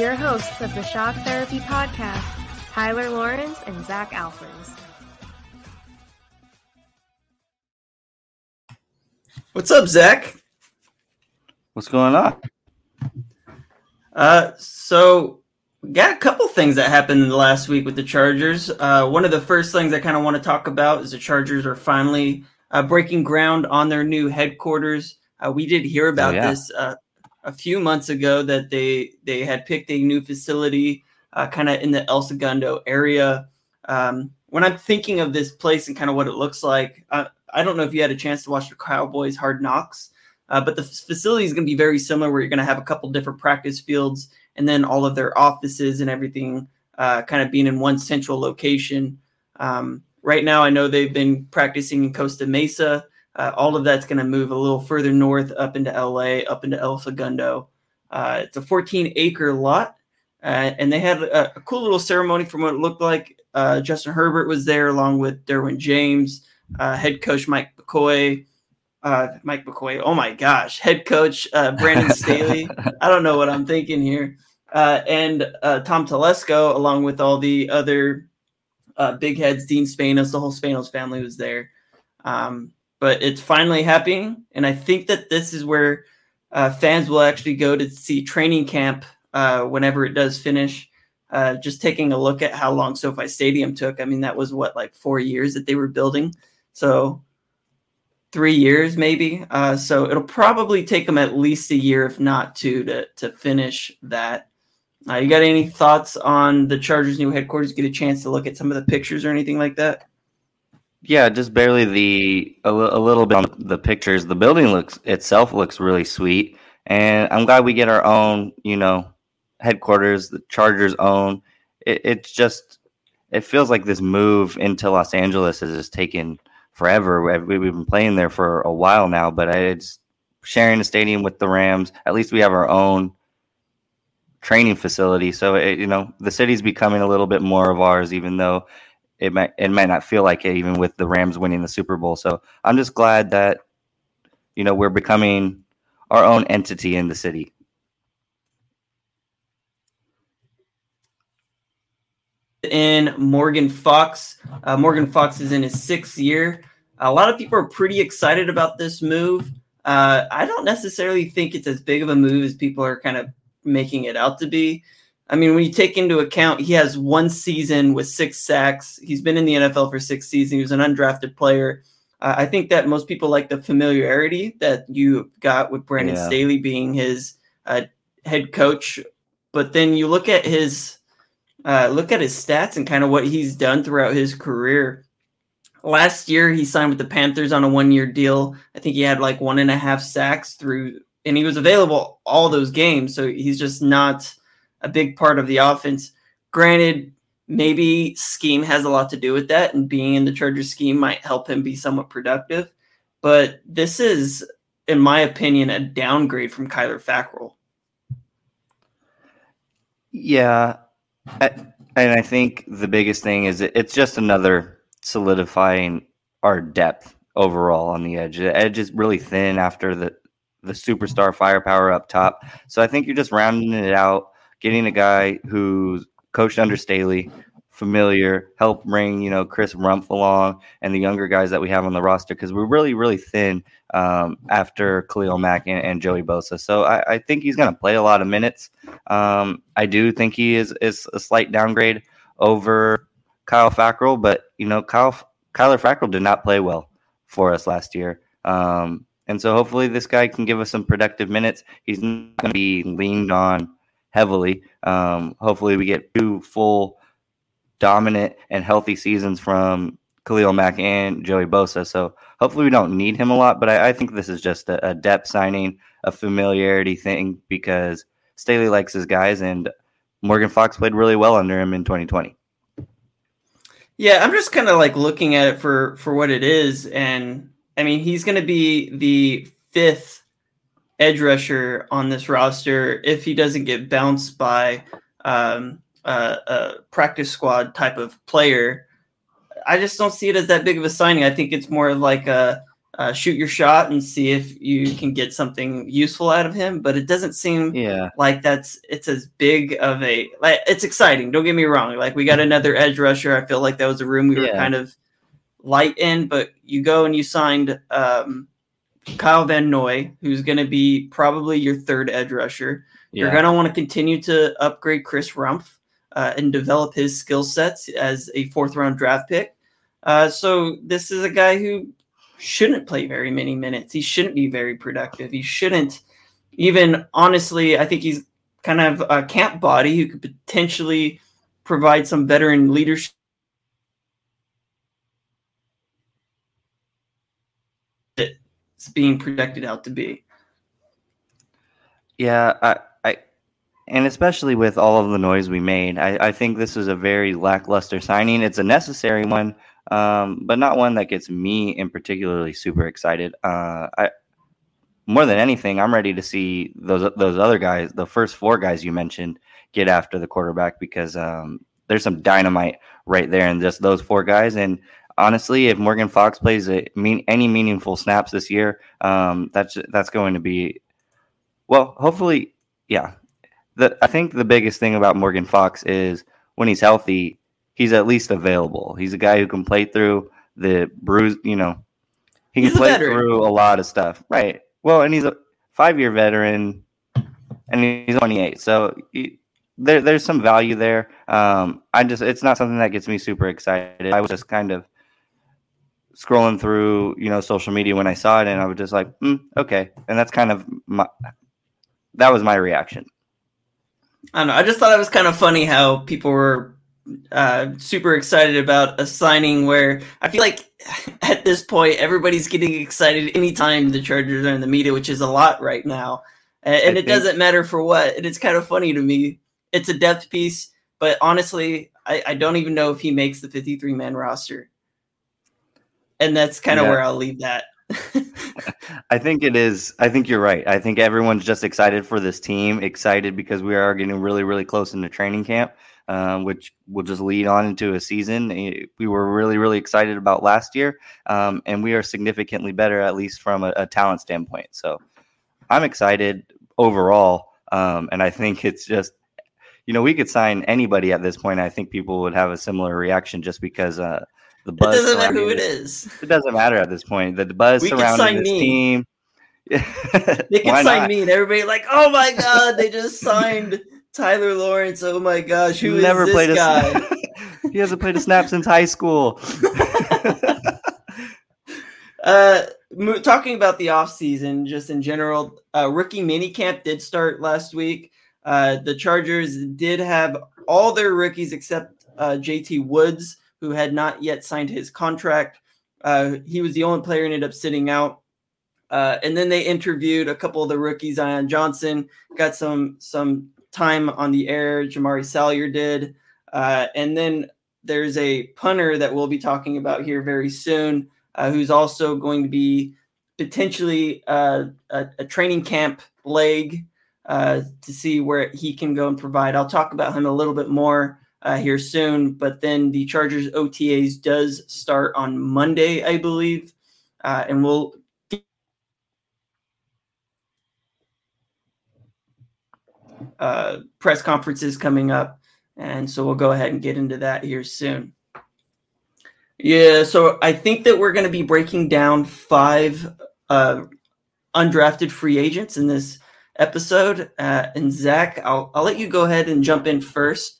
your hosts of the Shock Therapy Podcast, Tyler Lawrence and Zach Alfers. What's up, Zach? What's going on? Uh, so we got a couple things that happened in the last week with the Chargers. Uh, one of the first things I kind of want to talk about is the Chargers are finally uh, breaking ground on their new headquarters. Uh, we did hear about yeah. this uh, a few months ago that they they had picked a new facility, uh, kind of in the El Segundo area. Um, when I'm thinking of this place and kind of what it looks like, uh, I don't know if you had a chance to watch the Cowboys Hard Knocks, uh, but the facility is going to be very similar, where you're going to have a couple different practice fields and then all of their offices and everything uh, kind of being in one central location. Um, right now, I know they've been practicing in Costa Mesa. Uh, all of that's going to move a little further north up into LA, up into El Segundo. Uh, it's a 14 acre lot, uh, and they had a, a, cool little ceremony from what it looked like. Uh, Justin Herbert was there along with Derwin James, uh, head coach Mike McCoy. Uh, Mike McCoy, oh my gosh, head coach Brandon Staley. I don't know what I'm thinking here. and Tom Telesco, along with all the other big heads, Dean Spanos, the whole Spanos family was there. Um, but it's finally happening. And I think that this is where uh, fans will actually go to see training camp uh, whenever it does finish. Uh, just taking a look at how long SoFi Stadium took. I mean, that was what, like four years that they were building. So three years maybe. Uh, so it'll probably take them at least a year, if not two, to, to finish that. Uh, you got any thoughts on the Chargers' new headquarters? Get a chance to look at some of the pictures or anything like that? Yeah, just barely the a, a, little bit on the pictures. The building looks itself looks really sweet, and I'm glad we get our own, you know, headquarters. The Chargers own. It, it's just it feels like this move into Los Angeles has just taken forever. We've been playing there for a while now, but it's sharing a stadium with the Rams. At least we have our own training facility, so it, you know the city's becoming a little bit more of ours, even though it might it might not feel like it even with the Rams winning the Super Bowl. So I'm just glad that you know we're becoming our own entity in the city. In Morgan Fox, uh, Morgan Fox is in his sixth year. A lot of people are pretty excited about this move. Uh, I don't necessarily think it's as big of a move as people are kind of making it out to be. I mean, when you take into account he has one season with six sacks, he's been in the NFL for six seasons. He was an undrafted player. Uh, I think that most people like the familiarity that you got with Brandon yeah. Staley being his uh, head coach. But then you look at his uh, look at his stats and kind of what he's done throughout his career. Last year, he signed with the Panthers on a one-year deal. I think he had like one and a half sacks through, and he was available all those games. So he's just not a big part of the offense. Granted, maybe scheme has a lot to do with that, and being in the Chargers scheme might help him be somewhat productive. But this is, in my opinion, a downgrade from Kyler Fackrell. Yeah, and I think the biggest thing is it's just another solidifying our depth overall on the edge. The edge is really thin after the the superstar firepower up top. So I think you're just rounding it out getting a guy who's coached under Staley, familiar, help bring you know Chris Rumph along and the younger guys that we have on the roster because we're really really thin um, after Khalil Mack and, and, Joey Bosa. So I, I think he's going to play a lot of minutes. Um, I do think he is is a slight downgrade over Kyle Fackrell, but you know Kyle Kyler Fackrell did not play well for us last year. Um, and so hopefully this guy can give us some productive minutes. He's not going to be leaned on heavily. Um, hopefully, we get two full, dominant, and healthy seasons from Khalil Mack and Joey Bosa. So hopefully, we don't need him a lot. But I, I think this is just a, a, depth signing, a familiarity thing because Staley likes his guys, and Morgan Fox played really well under him in 2020. Yeah, I'm just kind of like looking at it for for what it is, and I mean he's going to be the fifth edge rusher on this roster if he doesn't get bounced by um, a, a practice squad type of player. I just don't see it as that big of a signing. I think it's more like a uh, shoot your shot and see if you can get something useful out of him. But it doesn't seem Yeah. like that's it's as big of a like it's exciting. Don't get me wrong. Like we got another edge rusher. I feel like that was a room we were kind of light in, but you go and you signed um, Kyle Van Noy, who's going to be probably your third edge rusher. You're going to want to continue to upgrade Chris Rumph uh, and develop his skill sets as a fourth round draft pick. Uh, so this is a guy who shouldn't play very many minutes. He shouldn't be very productive. He shouldn't even honestly. I think he's kind of a camp body who could potentially provide some veteran leadership. It's being projected out to be. Yeah, I, I, and especially with all of the noise we made, I, I think this is a very lackluster signing. It's a necessary one, um, but not one that gets me in particularly super excited. Uh, I, more than anything, I'm ready to see those those other guys, the first four guys you mentioned, get after the quarterback because um, there's some dynamite right there in just those four guys. And honestly, if Morgan Fox plays a, mean, any meaningful snaps this year, um, that's that's going to be well, hopefully, yeah. The I think the biggest thing about Morgan Fox is when he's healthy, he's at least available. He's a guy who can play through the bruise, you know. He He's can a play through a lot of stuff. Right. Well, and he's a 5-year veteran and he's 28. So he, there there's some value there. Um I just it's not something that gets me super excited. I was just kind of scrolling through, you know, social media when I saw it and I was just like, mm, okay. And that's kind of my that was my reaction. I don't know. I just thought it was kind of funny how people were uh, super excited about a signing where I feel like at this point everybody's getting excited anytime the Chargers are in the media, which is a lot right now. And, and it think- doesn't matter for what. And it's kind of funny to me. It's a depth piece, but honestly, I, I don't even know if he makes the 53 man roster. And that's kind of Yeah. where I'll leave that. I think it is. I think you're right. I think everyone's just excited for this team, excited because we are getting really, really close into training camp, um, which will just lead on into a season we were really, really excited about last year, um, and we are significantly better, at least from a, a talent standpoint. So I'm excited overall, um, and I think it's just. You know, we could sign anybody at this point. I think people would have a similar reaction just because uh, the buzz It buzz. doesn't matter who it is. it this- is. Doesn't matter at this point. The buzz We could surrounding this me. team. They can sign not? me, and everybody like, oh my god, they just signed Tyler Lawrence. Oh my gosh, who is Never this played a guy? he hasn't played a snap since high school. uh, mo- talking about the offseason, just in general, uh, rookie minicamp did start last week. Uh, the Chargers did have all their rookies except uh, JT Woods, who had not yet signed his contract. Uh, he was the only player who ended up sitting out. Uh, and then they interviewed a couple of the rookies. Zion Johnson got some some time on the air. Jamaree Salyer did, uh, and then there's a punter that we'll be talking about here very soon, uh, who's also going to be potentially uh, a, a training camp leg uh, to see where he can go and provide. I'll talk about him a little bit more uh, here soon. But then the Chargers OTAs does start on Monday, I believe, uh, and we'll. Uh, press conferences coming up, and so we'll go ahead and get into that here soon. Yeah, so I think that we're going to be breaking down five uh, undrafted free agents in this episode. Uh, and Zach, I'll, I'll let you go ahead and jump in first.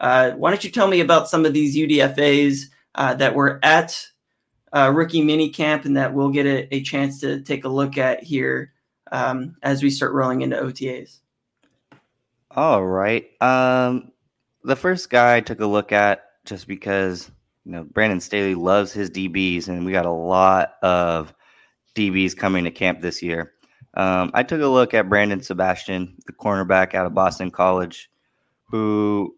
Uh, why don't you tell me about some of these UDFAs uh, that were at uh, rookie mini camp and that we'll get a, a chance to take a look at here um, as we start rolling into OTAs? All right. Um, the first guy I took a look at just because you know Brandon Staley loves his DBs, and we got a lot of DBs coming to camp this year. Um, I took a look at Brandon Sebastian, the cornerback out of Boston College, who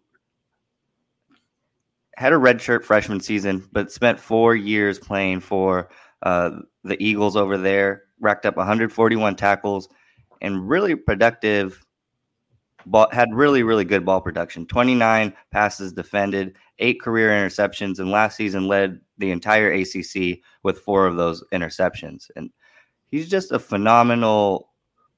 had a redshirt freshman season, but spent four years playing for uh, the Eagles over there, racked up 141 tackles, and really productive. Ball, had really, really good ball production. 29 passes defended, eight career interceptions, and last season led the entire ACC with four of those interceptions. And he's just a phenomenal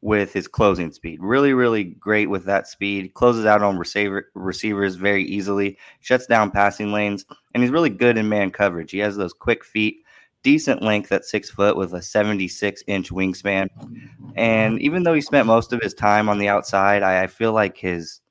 with his closing speed. Really, really great with that speed. Closes out on receiver receivers very easily, shuts down passing lanes, and he's really good in man coverage. He has those quick feet, decent length at six foot with a 76 inch wingspan. And even though he spent most of his time on the outside, I, I feel like his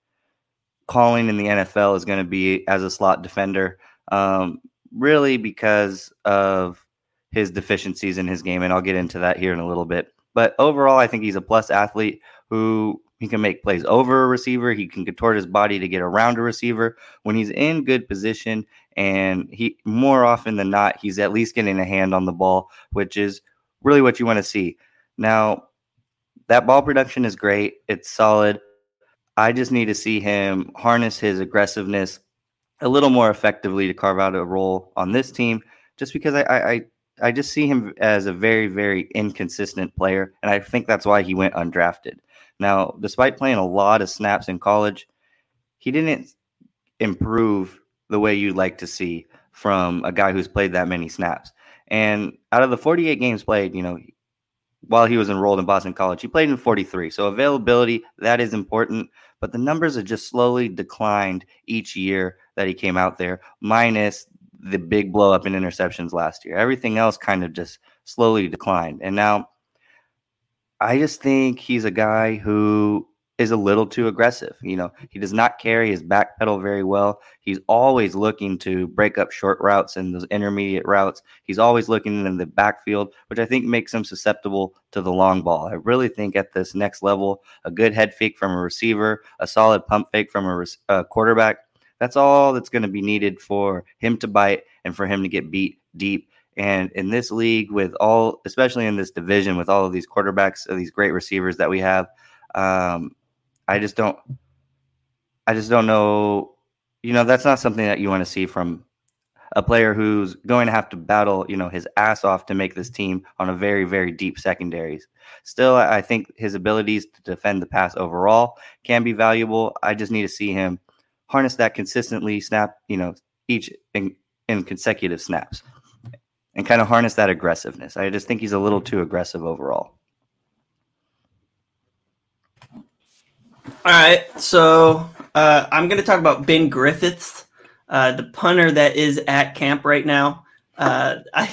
calling in the NFL is going to be as a slot defender, um, really because of his deficiencies in his game. And I'll get into that here in a little bit. But overall, I think he's a plus athlete who he can make plays over a receiver. He can contort his body to get around a receiver when he's in good position. And he more often than not, he's at least getting a hand on the ball, which is really what you want to see. Now, that ball production is great. It's solid. I just need to see him harness his aggressiveness a little more effectively to carve out a role on this team. Just because I, I, I just see him as a very, very inconsistent player, and I think that's why he went undrafted. Now, despite playing a lot of snaps in college, he didn't improve the way you'd like to see from a guy who's played that many snaps. And out of the 48 games played, you know, while he was enrolled in Boston College, he played in 43. So availability, that is important, but the numbers have just slowly declined each year that he came out there, minus the big blow up in interceptions last year. Everything else kind of just slowly declined. And now I just think he's a guy who is a little too aggressive. You know, he does not carry his back pedal very well. He's always looking to break up short routes and those intermediate routes. He's always looking in the backfield, which I think makes him susceptible to the long ball. I really think at this next level, a good head fake from a receiver, a solid pump fake from a, a quarterback, that's all that's going to be needed for him to bite and for him to get beat deep. And in this league, with all, especially in this division, with all of these quarterbacks, these great receivers that we have, um, I just don't, I just don't know. You know, that's not something that you want to see from a player who's going to have to battle, you know, his ass off to make this team on a very, very deep secondaries. Still, I think his abilities to defend the pass overall can be valuable. I just need to see him harness that consistently, snap, you know, each in, in consecutive snaps, and kind of harness that aggressiveness. I just think he's a little too aggressive overall. All right, so uh, I'm going to talk about Ben Griffiths, uh, the punter that is at camp right now. Uh, I,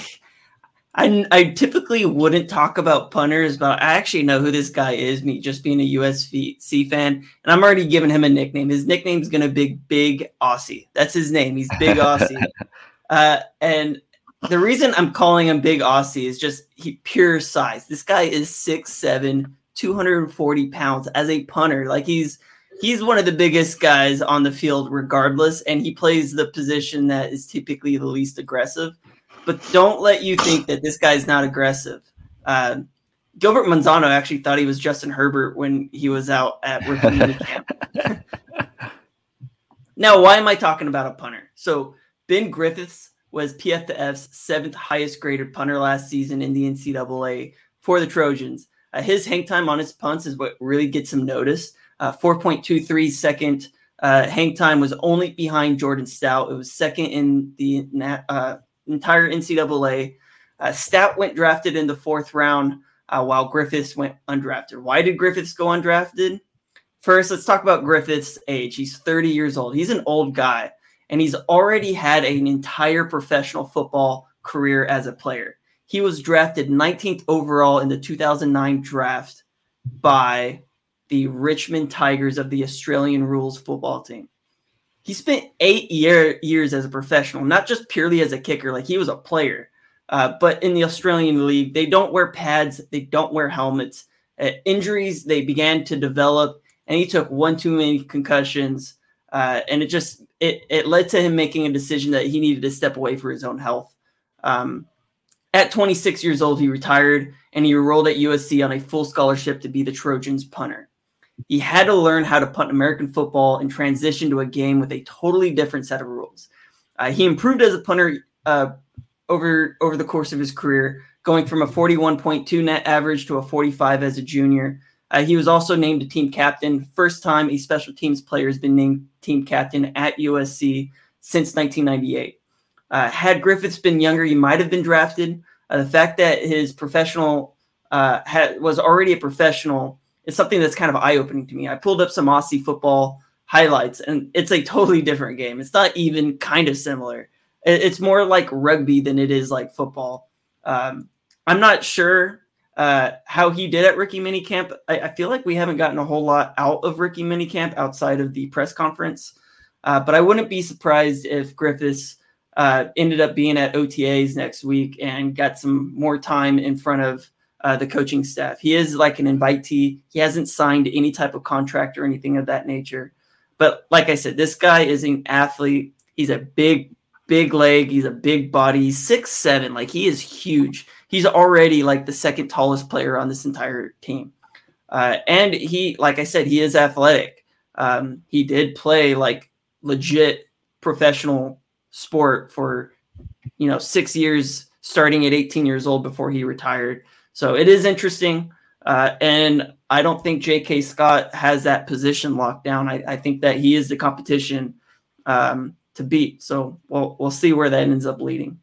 I, I typically wouldn't talk about punters, but I actually know who this guy is. Me just being a USC fan, and I'm already giving him a nickname. His nickname is going to be Big Aussie. That's his name. He's Big Aussie. uh, and the reason I'm calling him Big Aussie is just he pure size. This guy is 6'7", 240 pounds as a punter. Like he's he's one of the biggest guys on the field, regardless, and he plays the position that is typically the least aggressive. But don't let you think that this guy's not aggressive. Uh, Gilbert Manzano actually thought he was Justin Herbert when he was out at rookie camp. now, why am I talking about a punter? So Ben Griffiths was PFF's seventh highest graded punter last season in the NCAA for the Trojans. Uh, his hang time on his punts is what really gets him noticed. Uh, 4.23 second uh, hang time was only behind Jordan Stout. It was second in the uh, entire NCAA. Uh, Stout went drafted in the fourth round, uh, while Griffiths went undrafted. Why did Griffiths go undrafted? First, let's talk about Griffiths' age. He's 30 years old. He's an old guy, and he's already had an entire professional football career as a player. He was drafted 19th overall in the 2009 draft by the Richmond Tigers of the Australian Rules football team he spent eight year, years as a professional, not just purely as a kicker, like he was a player. Uh, but in the Australian League, they don't wear pads, they don't wear helmets. Uh, injuries they began to develop, and he took one too many concussions, uh, and it just it it led to him making a decision that he needed to step away for his own health. Um, At 26 years old, he retired and he enrolled at USC on a full scholarship to be the Trojans punter. He had to learn how to punt American football and transition to a game with a totally different set of rules. Uh, he improved as a punter uh, over over the course of his career, going from a 41.2 net average to a 45 as a junior. Uh, he was also named a team captain, first time a special teams player has been named team captain at USC since 1998. Uh, had Griffiths been younger, he might have been drafted. Uh, the fact that his professional uh, had, was already a professional is something that's kind of eye opening to me. I pulled up some Aussie football highlights, and it's a totally different game. It's not even kind of similar. It's more like rugby than it is like football. Um, I'm not sure uh, how he did at rookie minicamp. I, I feel like we haven't gotten a whole lot out of rookie minicamp outside of the press conference. Uh, but I wouldn't be surprised if Griffiths uh, ended up being at OTAs next week and got some more time in front of uh, the coaching staff. He is like an invitee. He hasn't signed any type of contract or anything of that nature. But like I said, this guy is an athlete. He's a big, big leg. He's a big body. He's six seven. Like he is huge. He's already like the second tallest player on this entire team. Uh, and he, like I said, he is athletic. Um, he did play like legit professional sport for you know six years, starting at 18 years old before he retired. So it is interesting. Uh, and I don't think J.K. Scott has that position locked down. I, I think that he is the competition um, to beat. So we'll we'll see where that ends up leading.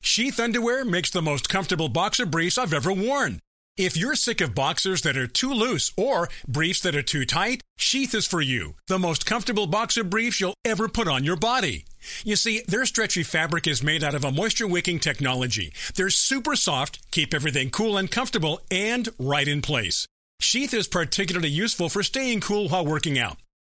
Sheath underwear makes the most comfortable boxer briefs I've ever worn. If you're sick of boxers that are too loose or briefs that are too tight, Sheath is for you. The most comfortable boxer briefs you'll ever put on your body. You see, their stretchy fabric is made out of a moisture wicking technology. They're super soft, keep everything cool and comfortable, and right in place. Sheath is particularly useful for staying cool while working out.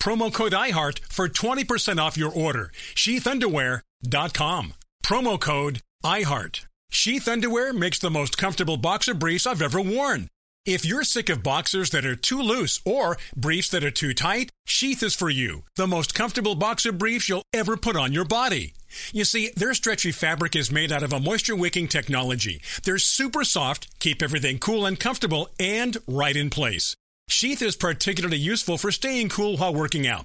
Promo code IHEART for 20% off your order. Sheathunderwear.com. Promo code IHEART. Sheath Underwear makes the most comfortable boxer briefs I've ever worn. If you're sick of boxers that are too loose or briefs that are too tight, Sheath is for you. The most comfortable boxer briefs you'll ever put on your body. You see, their stretchy fabric is made out of a moisture wicking technology. They're super soft, keep everything cool and comfortable, and right in place. Sheath is particularly useful for staying cool while working out.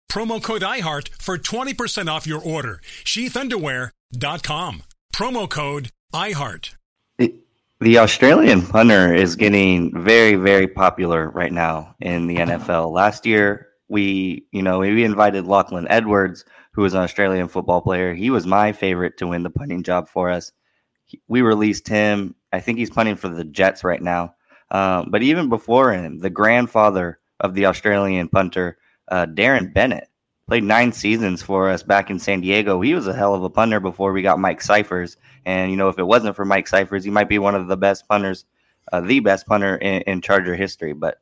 Promo code IHEART for 20% off your order. Sheathunderwear.com. Promo code IHEART. The Australian punter is getting very, very popular right now in the NFL. Last year, we, you know, we invited Lachlan Edwards, who was an Australian football player. He was my favorite to win the punting job for us. We released him. I think he's punting for the Jets right now. Um, but even before him, the grandfather of the Australian punter, uh, Darren Bennett played nine seasons for us back in San Diego. He was a hell of a punter before we got Mike Scifres. And, you know, if it wasn't for Mike Scifres, he might be one of the best punters, uh, the best punter in, in, Charger history. But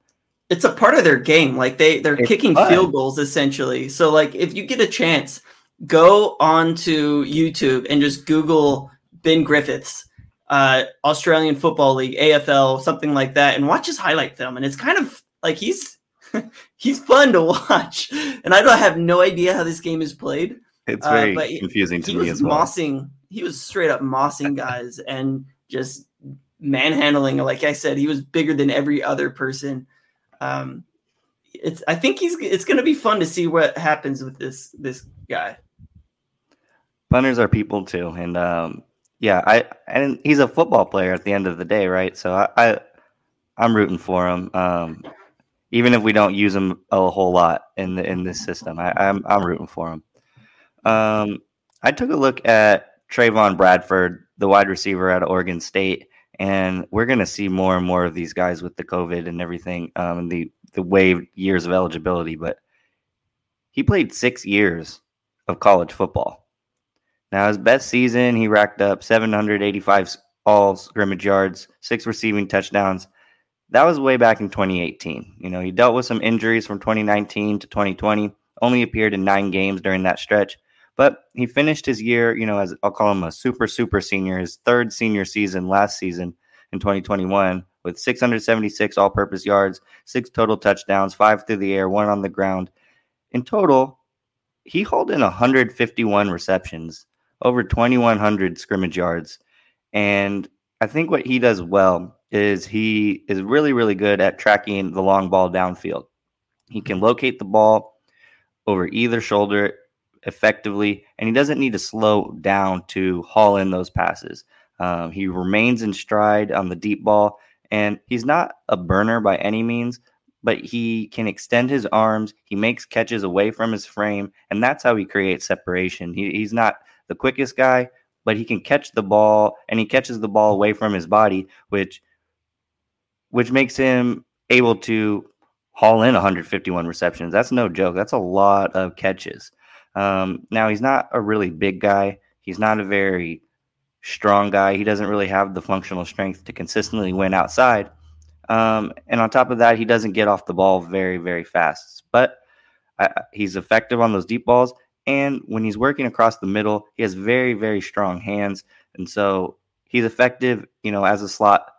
it's a part of their game. Like they, they're kicking fun. field goals essentially. So, like, if you get a chance, go onto YouTube and just Google Ben Griffiths. Uh, Australian Football League, AFL, something like that, and watch his highlight film. And it's kind of like he's he's fun to watch, and I don't have no idea how this game is played. It's uh, very uh, confusing to me as well. Mossing, he was straight up mossing guys and just manhandling. Like I said, he was bigger than every other person. Um, it's I think he's it's going to be fun to see what happens with this this guy. Punters are people too, and um, yeah, I and he's a football player at the end of the day, right? So I, I I'm rooting for him. Um, even if we don't use him a whole lot in the in this system, I, I'm I'm rooting for him. Um, I took a look at Trevon Bradford, the wide receiver at Oregon State, and we're going to see more and more of these guys with the COVID and everything, um, and the the waived years of eligibility. But he played six years of college football. Now, his best season, he racked up 785 all scrimmage yards, six receiving touchdowns. That was way back in 2018. You know, he dealt with some injuries from 2019 to 2020, only appeared in nine games during that stretch. But he finished his year, you know, as I'll call him a super, super senior, his third senior season last season in 2021 with 676 all purpose yards, six total touchdowns, five through the air, one on the ground. In total, he hauled in 151 receptions over 2,100 scrimmage yards. And I think what he does well is he is really, really good at tracking the long ball downfield. He can locate the ball over either shoulder effectively, and he doesn't need to slow down to haul in those passes. Um, he remains in stride on the deep ball, and he's not a burner by any means, but he can extend his arms. He makes catches away from his frame, and that's how he creates separation. He, he's not the quickest guy, but he can catch the ball and he catches the ball away from his body, which which makes him able to haul in 151 receptions. That's no joke. That's a lot of catches. Um, now he's not a really big guy. He's not a very strong guy. He doesn't really have the functional strength to consistently win outside. Um, and on top of that, he doesn't get off the ball very, very fast. But uh, he's effective on those deep balls. And when he's working across the middle, he has very, very strong hands. And so he's effective, you know, as a slot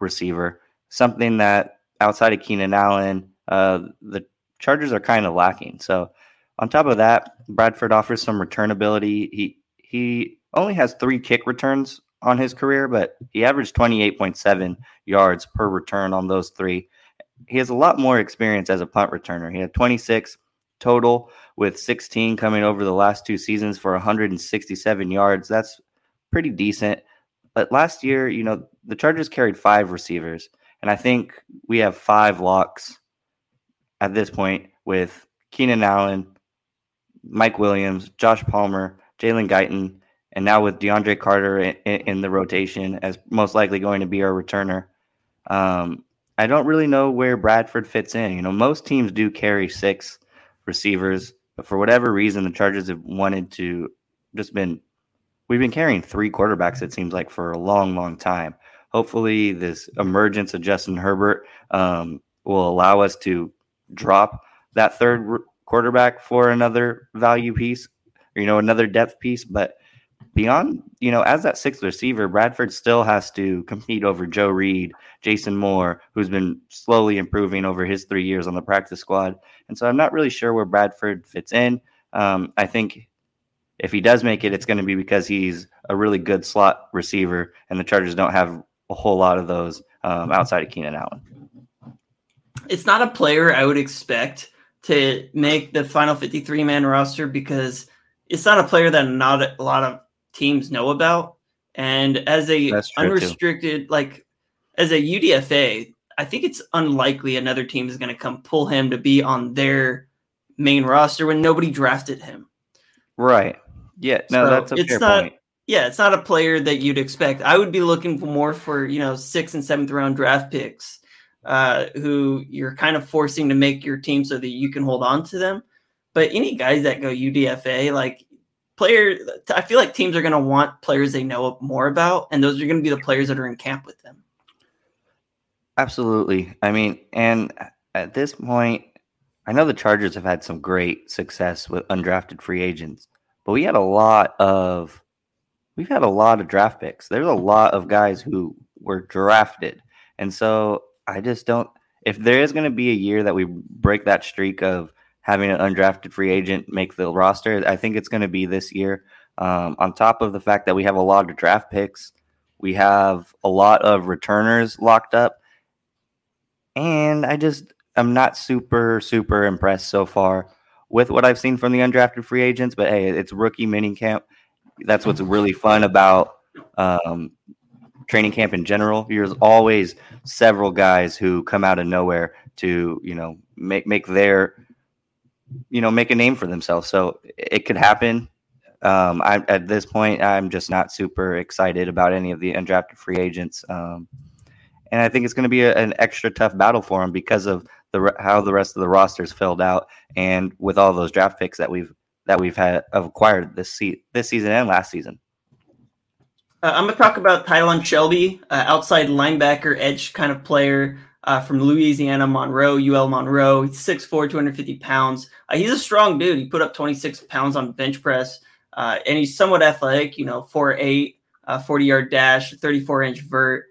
receiver, something that outside of Keenan Allen, uh, the Chargers are kind of lacking. So on top of that, Bradford offers some return ability. He he only has three kick returns on his career, but he averaged 28.7 yards per return on those three. He has a lot more experience as a punt returner. He had 26 total with 16 coming over the last two seasons for 167 yards. That's pretty decent. But last year, you know, the Chargers carried five receivers, and I think we have five locks at this point with Keenan Allen, Mike Williams, Josh Palmer, Jalen Guyton, and now with DeAndre Carter in, in, the rotation as most likely going to be our returner. Um, I don't really know where Bradford fits in. You know, most teams do carry six receivers. But for whatever reason, the Chargers have wanted to just been we've been carrying three quarterbacks, it seems like, for a long, long time. Hopefully, this emergence of Justin Herbert um, will allow us to drop that third quarterback for another value piece, or, you know, another depth piece. But beyond, you know, as that sixth receiver, Bradford still has to compete over Joe Reed, Jason Moore, who's been slowly improving over his three years on the practice squad. And so I'm not really sure where Bradford fits in. Um, I think if he does make it, it's going to be because he's a really good slot receiver, and the Chargers don't have a whole lot of those um, outside of Keenan Allen. It's not a player I would expect to make the final 53 man roster because it's not a player that not a lot of teams know about. And as a unrestricted, too. like as a UDFA, I think it's unlikely another team is going to come pull him to be on their main roster when nobody drafted him. Right. Yeah. No, so that's a it's fair not, point. Yeah, it's not a player that you'd expect. I would be looking for more for you know sixth and seventh round draft picks, uh, who you're kind of forcing to make your team so that you can hold on to them. But any guys that go UDFA, like player, I feel like teams are going to want players they know more about, and those are going to be the players that are in camp with them. Absolutely. I mean, and at this point, I know the Chargers have had some great success with undrafted free agents, but we had a lot of we've had a lot of draft picks. There's a lot of guys who were drafted. And so I just don't if there is going to be a year that we break that streak of having an undrafted free agent make the roster, I think it's going to be this year. Um, on top of the fact that we have a lot of draft picks, we have a lot of returners locked up and I just am not super, super impressed so far with what I've seen from the undrafted free agents. But hey, it's rookie mini camp. That's what's really fun about um, training camp in general. There's always several guys who come out of nowhere to you know make make their you know make a name for themselves. So it could happen. Um, I, at this point, I'm just not super excited about any of the undrafted free agents, um, and I think it's going to be a, an extra tough battle for him because of the how the rest of the rosters filled out, and with all those draft picks that we've that we've had acquired this se- this season and last season. Uh, I'm to talk about Tylon Shelby, uh, outside linebacker, edge kind of player uh, from Louisiana Monroe, UL Monroe. He's 6'4, 250 pounds. Uh, he's a strong dude. He put up 26 pounds on bench press, uh, and he's somewhat athletic, you know, 4'8, uh, 40 yard dash, 34 inch vert.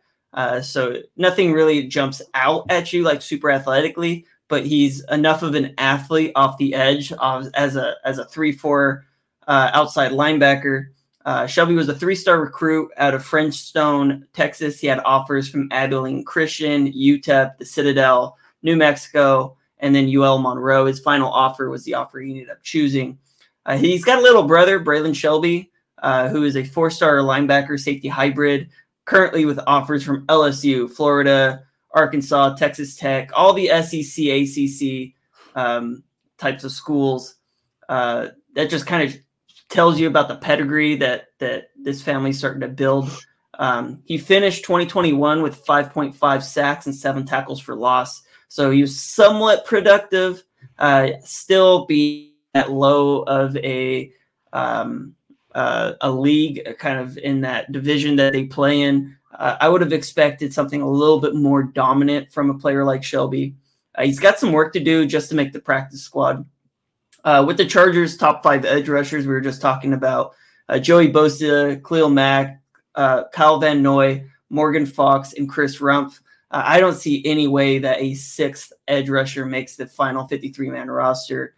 so nothing really jumps out at you like super athletically, but he's enough of an athlete off the edge as a as a 3 4 outside linebacker uh, Shelby was a three star recruit out of Friendswood, Texas. He had offers from Abilene Christian, UTEP, the Citadel, New Mexico, and then UL Monroe. His final offer was the offer he ended up choosing. Uh, he's got a little brother, Braylon Shelby, uh, who is a four star linebacker safety hybrid, currently with offers from LSU, Florida, Arkansas, Texas Tech, all the SEC, ACC um, types of schools. Uh, that just kind of tells you about the pedigree that that this family's starting to build. Um, he finished 2021 with 5.5 sacks and seven tackles for loss, so he was somewhat productive. Uh, still be at low of a um, uh, a league, kind of in that division that they play in. Uh, I would have expected something a little bit more dominant from a player like Shelby. Uh, he's got some work to do just to make the practice squad. Uh, with the Chargers' top five edge rushers, we were just talking about uh, Joey Bosa, Khalil Mack, uh, Kyle Van Noy, Morgan Fox, and Chris Rumph. Uh, I don't see any way that a sixth edge rusher makes the final 53 man roster.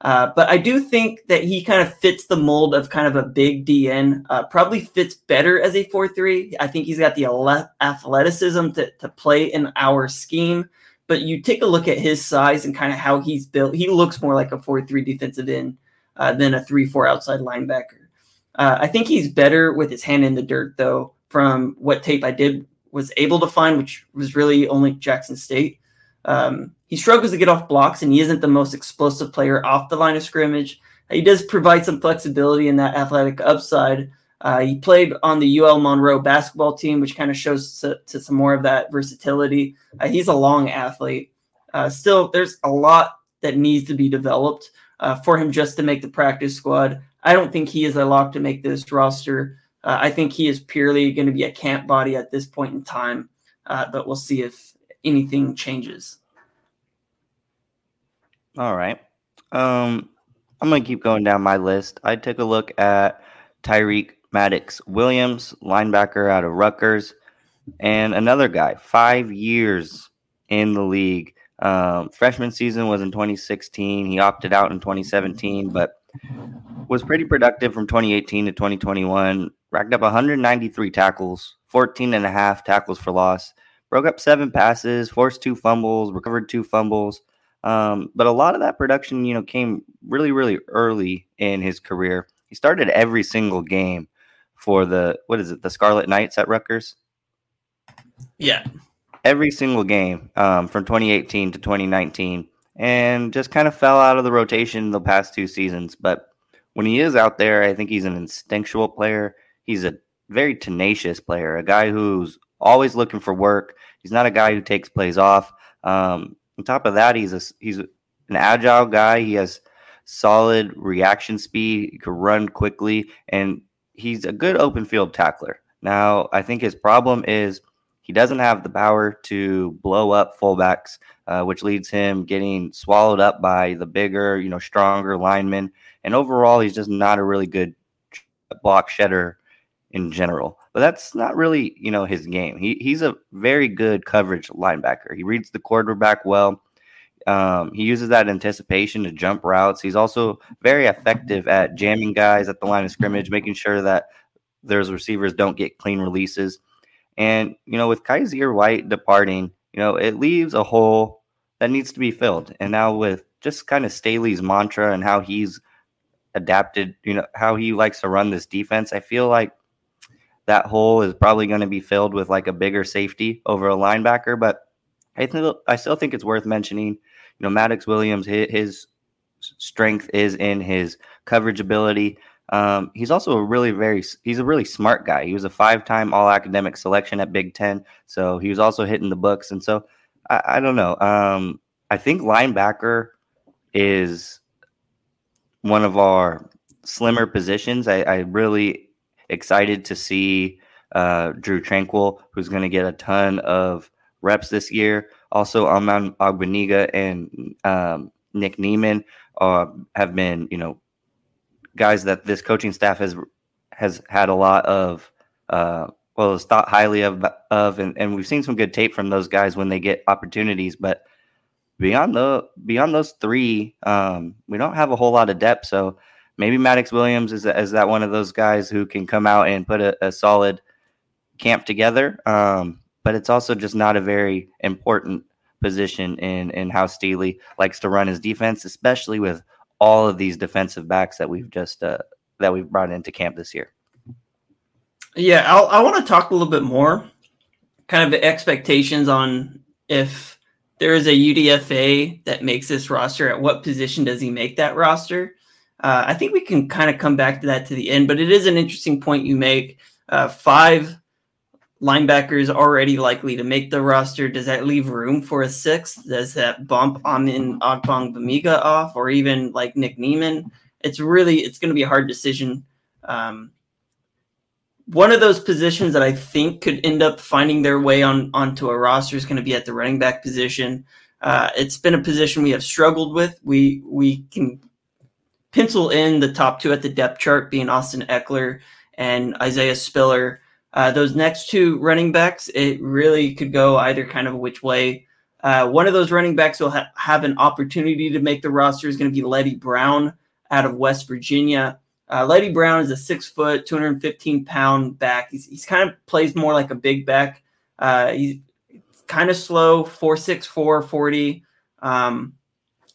Uh, but I do think that he kind of fits the mold of kind of a big DN. Uh, probably fits better as a 4 3. I think he's got the athleticism to, to play in our scheme. But you take a look at his size and kind of how he's built. He looks more like a 4 3 defensive end uh, than a 3 4 outside linebacker. Uh, I think he's better with his hand in the dirt, though, from what tape I did was able to find, which was really only Jackson State. Um, he struggles to get off blocks, and he isn't the most explosive player off the line of scrimmage. He does provide some flexibility in that athletic upside, uh, he played on the UL Monroe basketball team, which kind of shows to, to, some more of that versatility. Uh, he's a long athlete. Uh, still, there's a lot that needs to be developed uh, for him just to make the practice squad. I don't think he is a lock to make this roster. Uh, I think he is purely going to be a camp body at this point in time, uh, but we'll see if anything changes. All right. Um, I'm going to keep going down my list. I took a look at Tyreek Maddox Williams, linebacker out of Rutgers, and another guy, five years in the league. Um, freshman season was in 2016. He opted out in 2017, but was pretty productive from 2018 to 2021. Racked up 193 tackles, 14 and a half tackles for loss, broke up seven passes, forced two fumbles, recovered two fumbles. Um, but a lot of that production, you know, came really, really early in his career. He started every single game for the what is it, the Scarlet Knights at Rutgers? Yeah. Every single game um, from 2018 to 2019, and just kind of fell out of the rotation the past two seasons. But when he is out there, I think he's an instinctual player. He's a very tenacious player, a guy who's always looking for work. He's not a guy who takes plays off. Um, on top of that, he's a he's an agile guy. He has solid reaction speed. He can run quickly, and he's a good open field tackler. Now, I think his problem is he doesn't have the power to blow up fullbacks, uh, which leads him getting swallowed up by the bigger, you know, stronger linemen. And overall, he's just not a really good block shedder in general. But that's not really, you know, his game. He he's a very good coverage linebacker. He reads the quarterback well. Um, he uses that anticipation to jump routes. He's also very effective at jamming guys at the line of scrimmage, making sure that those receivers don't get clean releases. And, you know, with Kyzir White departing, you know, it leaves a hole that needs to be filled. And now with just kind of Staley's mantra and how he's adapted, you know, how he likes to run this defense, I feel like that hole is probably going to be filled with like a bigger safety over a linebacker. But I think I still think it's worth mentioning. You know, Maddox Williams, his, his strength is in his coverage ability. Um, he's also a really very he's a really smart guy. He was a five-time All-Academic selection at Big Ten, so he was also hitting the books. And so I, I don't know. Um, I think linebacker is one of our slimmer positions. I, I really excited to see uh, Drue Tranquill, who's going to get a ton of reps this year. Also, Amen Ogbongbemiga and um, Nick Niemann uh, have been, you know, guys that this coaching staff has has had a lot of uh, well, is thought highly of of, and, and we've seen some good tape from those guys when they get opportunities. But beyond the beyond those three, um, we don't have a whole lot of depth. So maybe Maddox Williams is is that one of those guys who can come out and put a, a solid camp together. Um, but it's also just not a very important position in in how Staley likes to run his defense, especially with all of these defensive backs that we've just uh, that we've brought into camp this year. Yeah, I'll, i want to talk a little bit more, kind of expectations on if there is a UDFA that makes this roster. At what position does he make that roster? Uh, I think we can kind of come back to that to the end, but it is an interesting point you make. Uh, five linebackers already likely to make the roster. Does that leave room for a sixth? Does that bump Amen Ogbongbemiga off, or even like Nick Niemann? It's really it's going to be a hard decision. Um, one of those positions that I think could end up finding their way on onto a roster is going to be at the running back position. Uh, it's been a position we have struggled with. We we can pencil in the top two at the depth chart being Austin Ekeler and Isaiah Spiller. Uh, those next two running backs, it really could go either kind of which way. Uh, one of those running backs will ha- have an opportunity to make the roster is going to be Leddie Brown out of West Virginia. Uh, Leddie Brown is a six foot, 215 pound back. He's, he's kind of plays more like a big back. Uh, he's kind of slow, 464, 40. Um,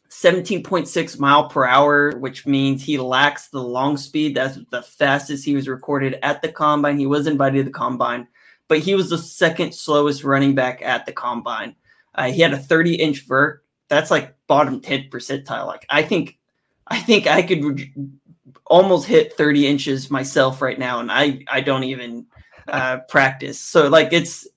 17.6 mile per hour, which means he lacks the long speed. That's the fastest he was recorded at the combine. He was invited to the combine, but he was the second slowest running back at the combine. Uh, he had a 30 inch vert. That's like bottom 10 percentile. Like I think, I think I could re- almost hit 30 inches myself right now, and I I don't even uh, practice. So like it's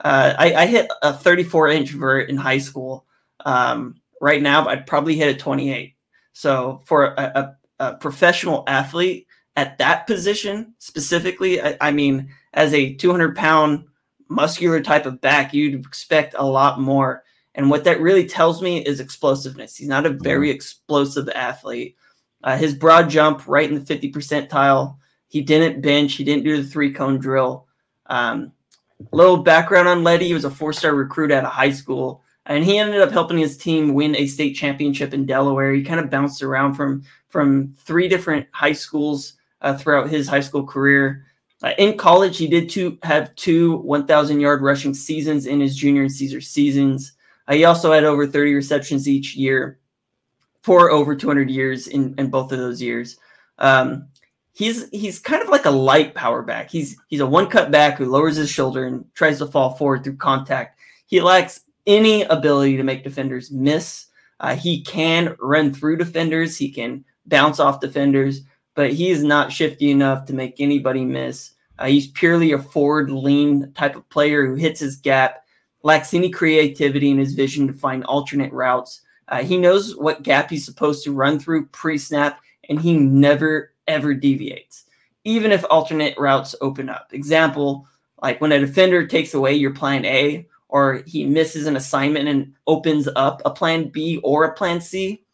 uh, I, I hit a 34 inch vert in high school. Um, right now, I'd probably hit a 28. So for a, a, a professional athlete at that position specifically, I, I, mean, as a 200 pound muscular type of back, you'd expect a lot more. And what that really tells me is explosiveness. He's not a mm-hmm. very explosive athlete. Uh, his broad jump right in the 50 percentile. He didn't bench. He didn't do the three cone drill. Um, little background on Leddie. He was a four star recruit out of high school and he ended up helping his team win a state championship in Delaware. He kind of bounced around from from three different high schools uh, throughout his high school career. Uh, in college, he did two have two 1,000 yard rushing seasons in his junior and Caesar seasons. Uh, he also had over 30 receptions each year for over 200 years in, in both of those years. Um, he's he's kind of like a light power back. He's he's a one cut back who lowers his shoulder and tries to fall forward through contact. He lacks any ability to make defenders miss. Uh, he can run through defenders, he can bounce off defenders, but he is not shifty enough to make anybody miss. Uh, he's purely a forward lean type of player who hits his gap, lacks any creativity in his vision to find alternate routes. Uh, he knows what gap he's supposed to run through pre snap, and he never, ever deviates, even if alternate routes open up. Example, like when a defender takes away your plan A or he misses an assignment and opens up a plan B or a plan C,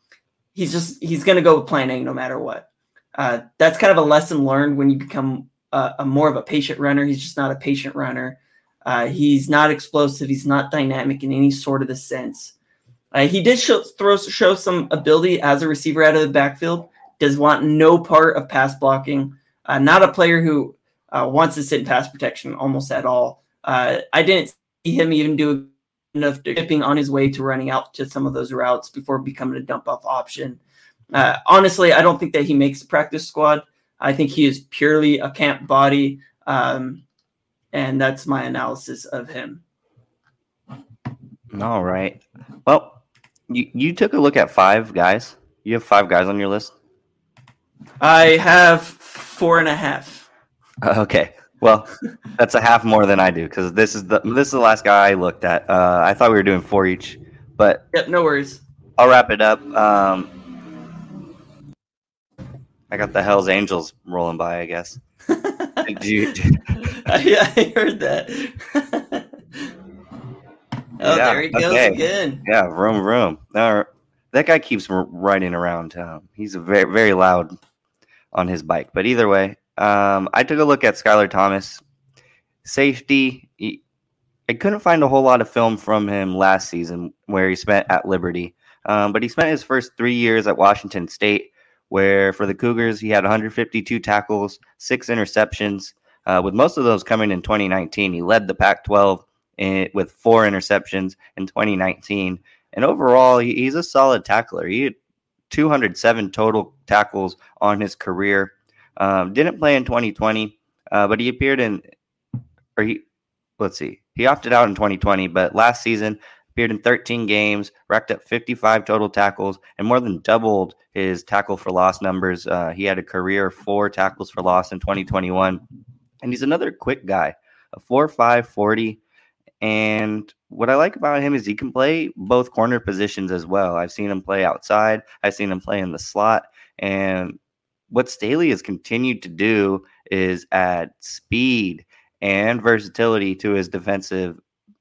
he's just he's going to go with plan A no matter what. Uh, that's kind of a lesson learned when you become a, a, more of a patient runner. He's just not a patient runner. Uh, he's not explosive. He's not dynamic in any sort of the sense. Uh, he did show, throw show some ability as a receiver out of the backfield. Does want no part of pass blocking. Uh, not a player who uh, wants to sit in pass protection almost at all. Uh, I didn't him even do enough dipping on his way to running out to some of those routes before becoming a dump off option. Uh, honestly, I don't think that he makes the practice squad. I think he is purely a camp body. Um, and that's my analysis of him. All right. Well, you, you took a look at five guys. You have five guys on your list. I have four and a half. Okay. Well, that's a half more than I do because this is the this is the last guy I looked at. Uh, I thought we were doing four each, but Yep, no worries. I'll wrap it up. Um, I got the Hell's Angels rolling by. I guess. Did you- I, I heard that. oh, Yeah, there he goes okay. again. Yeah, vroom. No, that guy keeps riding around town. He's very very loud on his bike. But either way, um, I took a look at Skyler Thomas. Safety. He, I couldn't find a whole lot of film from him last season where he spent at Liberty, um, but he spent his first three years at Washington State, where for the Cougars he had 152 tackles, six interceptions. Uh, with most of those coming in 2019, he led the Pac-12 in, with four interceptions in 2019. And overall, he, he's a solid tackler. He had 207 total tackles on his career. Um, didn't play in 2020, uh, but he appeared in, or he, let's see, he opted out in 2020, but last season appeared in 13 games, racked up 55 total tackles, and more than doubled his tackle for loss numbers. Uh, he had a career four tackles for loss in 2021, and he's another quick guy, a 4'5", 40. And what I like about him is he can play both corner positions as well. I've seen him play outside. I've seen him play in the slot. And what Staley has continued to do is add speed and versatility to his defensive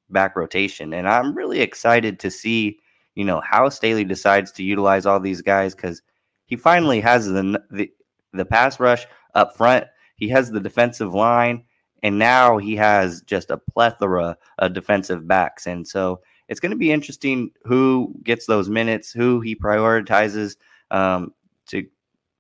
back rotation. And I'm really excited to see, you know, how Staley decides to utilize all these guys because he finally has the, the the pass rush up front. He has the defensive line, and now he has just a plethora of defensive backs. And so it's going to be interesting who gets those minutes, who he prioritizes um, to,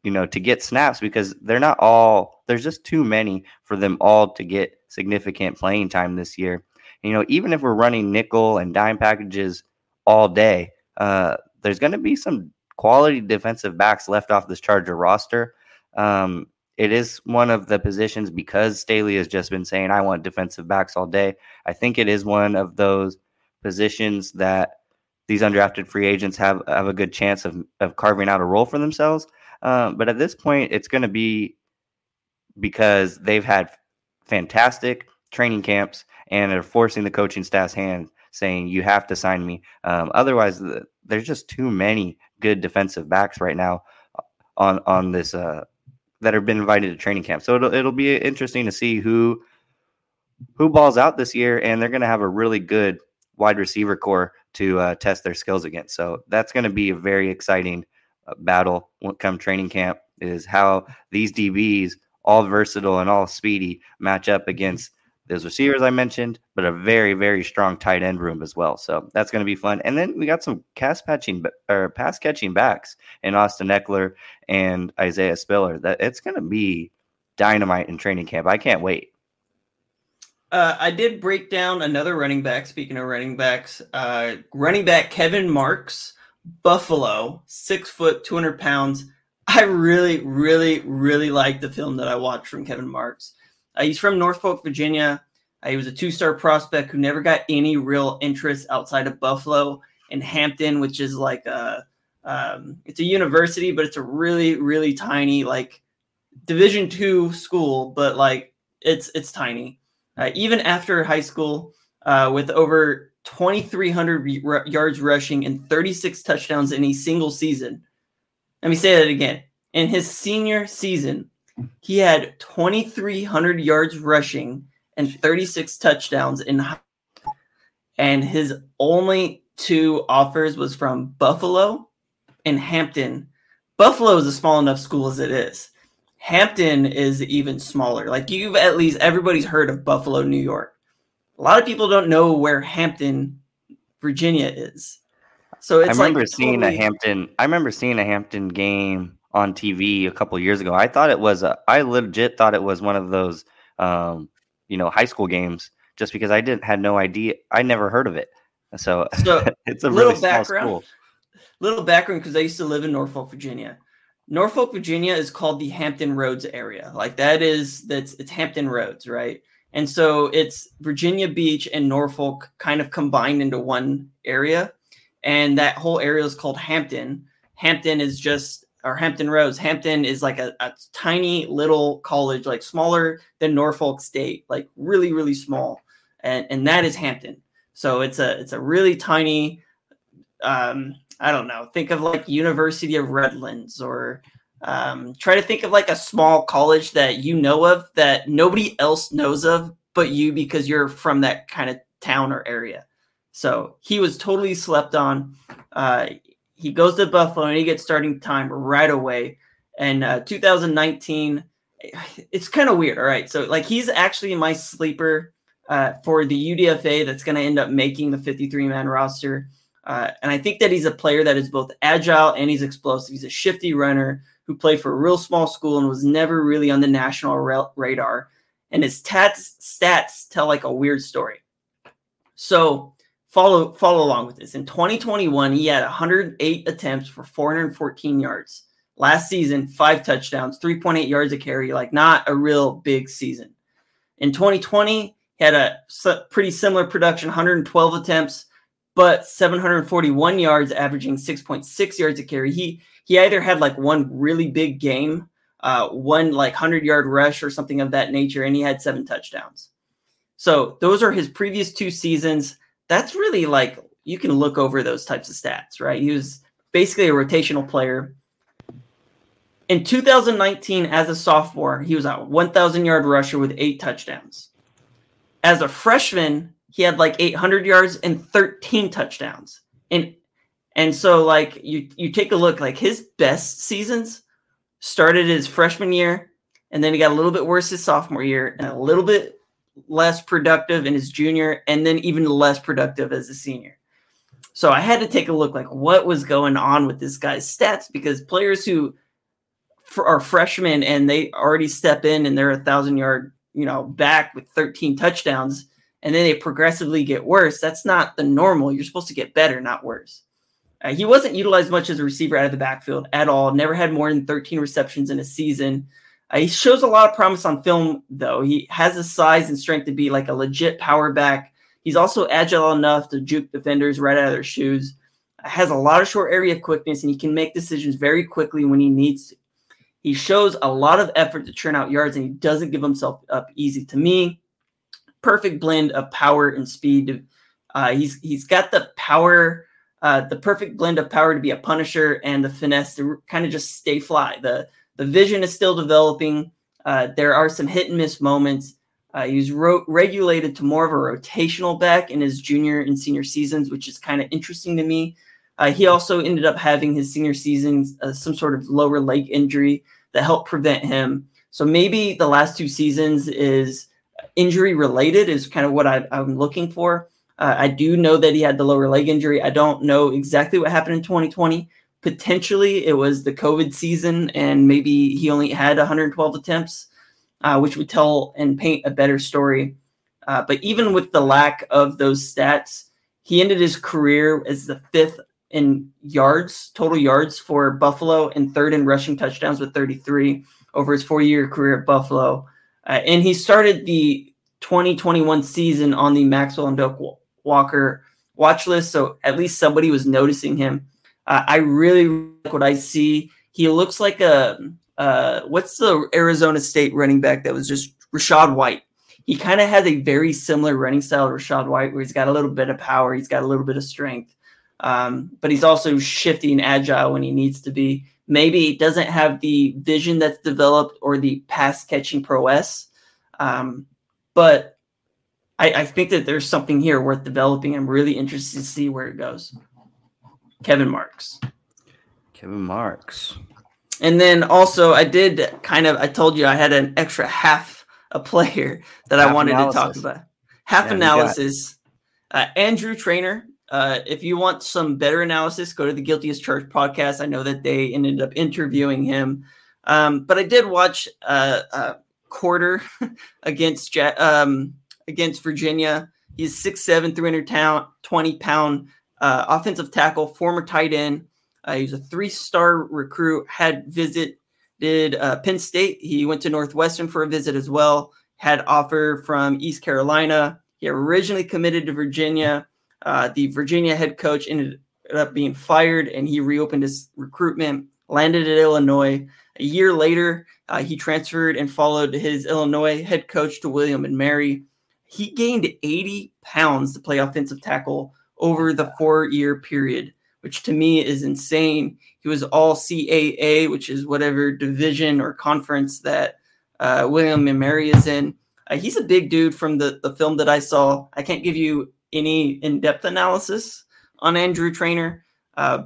you know, to get snaps because they're not all. There's just too many for them all to get significant playing time this year. You know, even if we're running nickel and dime packages all day, uh, there's going to be some quality defensive backs left off this Charger roster. Um, it is one of the positions because Staley has just been saying, I want defensive backs all day. I think it is one of those positions that these undrafted free agents have, have a good chance of, of carving out a role for themselves. Um, but at this point, it's going to be because they've had fantastic training camps and are forcing the coaching staff's hand saying you have to sign me. Um, otherwise, th- there's just too many good defensive backs right now on on this uh, that have been invited to training camp. So it'll it'll be interesting to see who who balls out this year, and they're going to have a really good wide receiver core to uh, test their skills against. So that's going to be a very exciting uh, battle when come training camp. Is how these DBs, all versatile and all speedy, match up against those receivers I mentioned, but a very, very strong tight end room as well. So that's going to be fun. And then we got some cast patching or pass catching backs in Austin Ekeler and Isaiah Spiller. That it's going to be dynamite in training camp. I can't wait. Uh, I did break down another running back. Speaking of running backs, uh, running back Kevin Marks, Buffalo, six foot, 200 pounds. I really, really, really like the film that I watched from Kevin Marks. Uh, he's from Norfolk, Virginia. Uh, he was a two star prospect who never got any real interest outside of Buffalo and Hampton, which is like a um, it's a university, but it's a really, really tiny like Division two school, but like it's it's tiny. Uh, even after high school, uh, with over 2,300 r- yards rushing and 36 touchdowns in a single season. Let me say that again. In his senior season, he had 2,300 yards rushing and 36 touchdowns in and his only two offers was from Buffalo and Hampton. Buffalo is a small enough school as it is. Hampton is even smaller. Like you've at least everybody's heard of Buffalo, New York. A lot of people don't know where Hampton, Virginia is. So it's I remember like seeing totally- a Hampton. I remember seeing a Hampton game on TV a couple years ago. I thought it was a. I legit thought it was one of those, um, you know, high school games. Just because I didn't had no idea. I never heard of it. So, So, it's a little really background. school. little background because I used to live in Norfolk, Virginia. Norfolk, Virginia is called the Hampton Roads area. Like that is that's it's Hampton Roads, right? And so it's Virginia Beach and Norfolk kind of combined into one area. And that whole area is called Hampton. Hampton is just or Hampton Roads. Hampton is like a, a tiny little college, like smaller than Norfolk State, like really, really small. And and that is Hampton. So it's a it's a really tiny um I don't know. Think of like University of Redlands or um, try to think of like a small college that you know of that nobody else knows of but you because you're from that kind of town or area. So he was totally slept on. Uh, he goes to Buffalo and he gets starting time right away. And uh, 2019, it's kind of weird. All right. So, like, he's actually my sleeper uh, for the UDFA that's going to end up making the 53 man roster. Uh, and I think that he's a player that is both agile and he's explosive. He's a shifty runner who played for a real small school and was never really on the national ra- radar. And his tats, stats tell like a weird story. So follow follow along with this. In 2021, he had 108 attempts for 414 yards. Last season, five touchdowns, 3.8 yards a carry, like not a real big season. In 2020, he had a pretty similar production, 112 attempts, but 741 yards, averaging 6.6 yards a carry. He he either had like one really big game, uh, one like 100 yard rush or something of that nature, and he had seven touchdowns. So those are his previous two seasons. That's really like you can look over those types of stats, right? He was basically a rotational player. In 2019, as a sophomore, he was a 1,000 yard rusher with eight touchdowns. As a freshman, he had like 800 yards and 13 touchdowns. And and so like you you take a look like his best seasons started his freshman year and then he got a little bit worse his sophomore year and a little bit less productive in his junior and then even less productive as a senior. So I had to take a look like what was going on with this guy's stats because players who are freshmen and they already step in and they're a thousand yard, you know, back with 13 touchdowns and then they progressively get worse. That's not the normal. You're supposed to get better, not worse. Uh, he wasn't utilized much as a receiver out of the backfield at all. Never had more than 13 receptions in a season. Uh, he shows a lot of promise on film, though. He has the size and strength to be like a legit power back. He's also agile enough to juke defenders right out of their shoes. Uh, has a lot of short area quickness, and he can make decisions very quickly when he needs to. He shows a lot of effort to churn out yards, and he doesn't give himself up easy. To me, perfect blend of power and speed. Uh, he's he's got the power, uh, the perfect blend of power to be a punisher and the finesse to kind of just stay fly. The the vision is still developing. Uh, there are some hit and miss moments. Uh, he was ro- regulated to more of a rotational back in his junior and senior seasons, which is kind of interesting to me. Uh, he also ended up having his senior seasons uh, some sort of lower leg injury that helped prevent him. So maybe the last two seasons is injury related is kind of what I, am looking for. Uh, I do know that he had the lower leg injury. I don't know exactly what happened in 2020. Potentially, it was the COVID season, and maybe he only had 112 attempts, uh, which would tell and paint a better story. Uh, but even with the lack of those stats, he ended his career as the fifth in yards, total yards for Buffalo, and third in rushing touchdowns with 33 over his four year career at Buffalo. Uh, and he started the 2021 season on the Maxwell and Doak Walker watch list. So at least somebody was noticing him. Uh, I really like what I see. He looks like a uh, what's the Arizona State running back that was just Rachaad White. He kind of has a very similar running style to Rachaad White, where he's got a little bit of power, he's got a little bit of strength, um, but he's also shifty and agile when he needs to be maybe it doesn't have the vision that's developed or the pass catching prowess. Um, but I, I, think that there's something here worth developing. I'm really interested to see where it goes. Kevin Marks. Kevin Marks. And then also, I did kind of, I told you I had an extra half a player that half I wanted analysis. to talk about. Half yeah, analysis. Uh, Andrew Trainer uh, if you want some better analysis, go to the Guilty as Charged podcast. I know that they ended up interviewing him, um, but I did watch uh, a quarter against um, against Virginia. He's 6'7", 300 pound, 20 pound uh, offensive tackle, former tight end. Uh, he was a three-star recruit. Had visited uh, Penn State. He went to Northwestern for a visit as well. Had offer from East Carolina. He originally committed to Virginia. Uh, the Virginia head coach ended up being fired, and he reopened his recruitment. Landed at Illinois. A year later, uh, he transferred and followed his Illinois head coach to William and Mary. He gained 80 pounds to play offensive tackle over the four-year period which to me is insane. He was all CAA, which is whatever division or conference that uh, William and Mary is in. Uh, he's a big dude from the, the film that I saw. I can't give you any in depth analysis on Andrew Trainer, uh,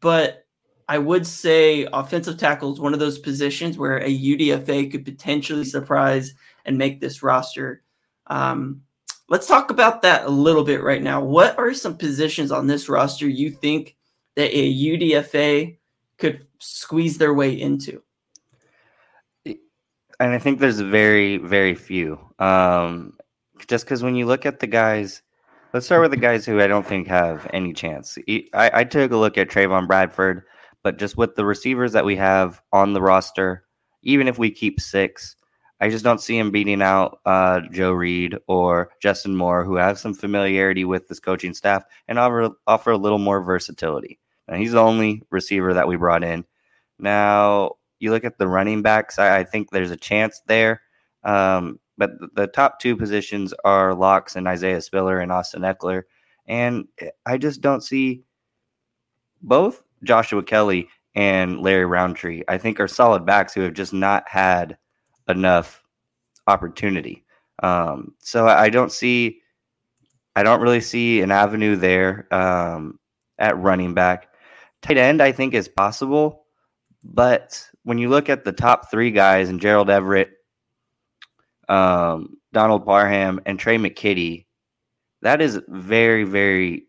but I would say offensive tackle is one of those positions where a UDFA could potentially surprise and make this roster. Um, let's talk about that a little bit right now. What are some positions on this roster you think that a UDFA could squeeze their way into? And I think there's very, very few. Um, just because when you look at the guys, let's start with the guys who I don't think have any chance. I, I took a look at Trevon Bradford, but just with the receivers that we have on the roster, even if we keep six, I just don't see him beating out uh, Joe Reed or Jason Moore, who have some familiarity with this coaching staff and offer offer a little more versatility. And he's the only receiver that we brought in. Now you look at the running backs. I, I think there's a chance there, um, but the, top two positions are Locks and Isaiah Spiller and Austin Ekeler. and I just don't see both Joshua Kelly and Larry Rountree, I think are solid backs who have just not had enough opportunity. Um, so I don't see, I don't really see an avenue there um, at running back. Tight end, I think, is possible, but when you look at the top three guys and Gerald Everett, um, Donald Parham, and Tre' McKitty, that is very, very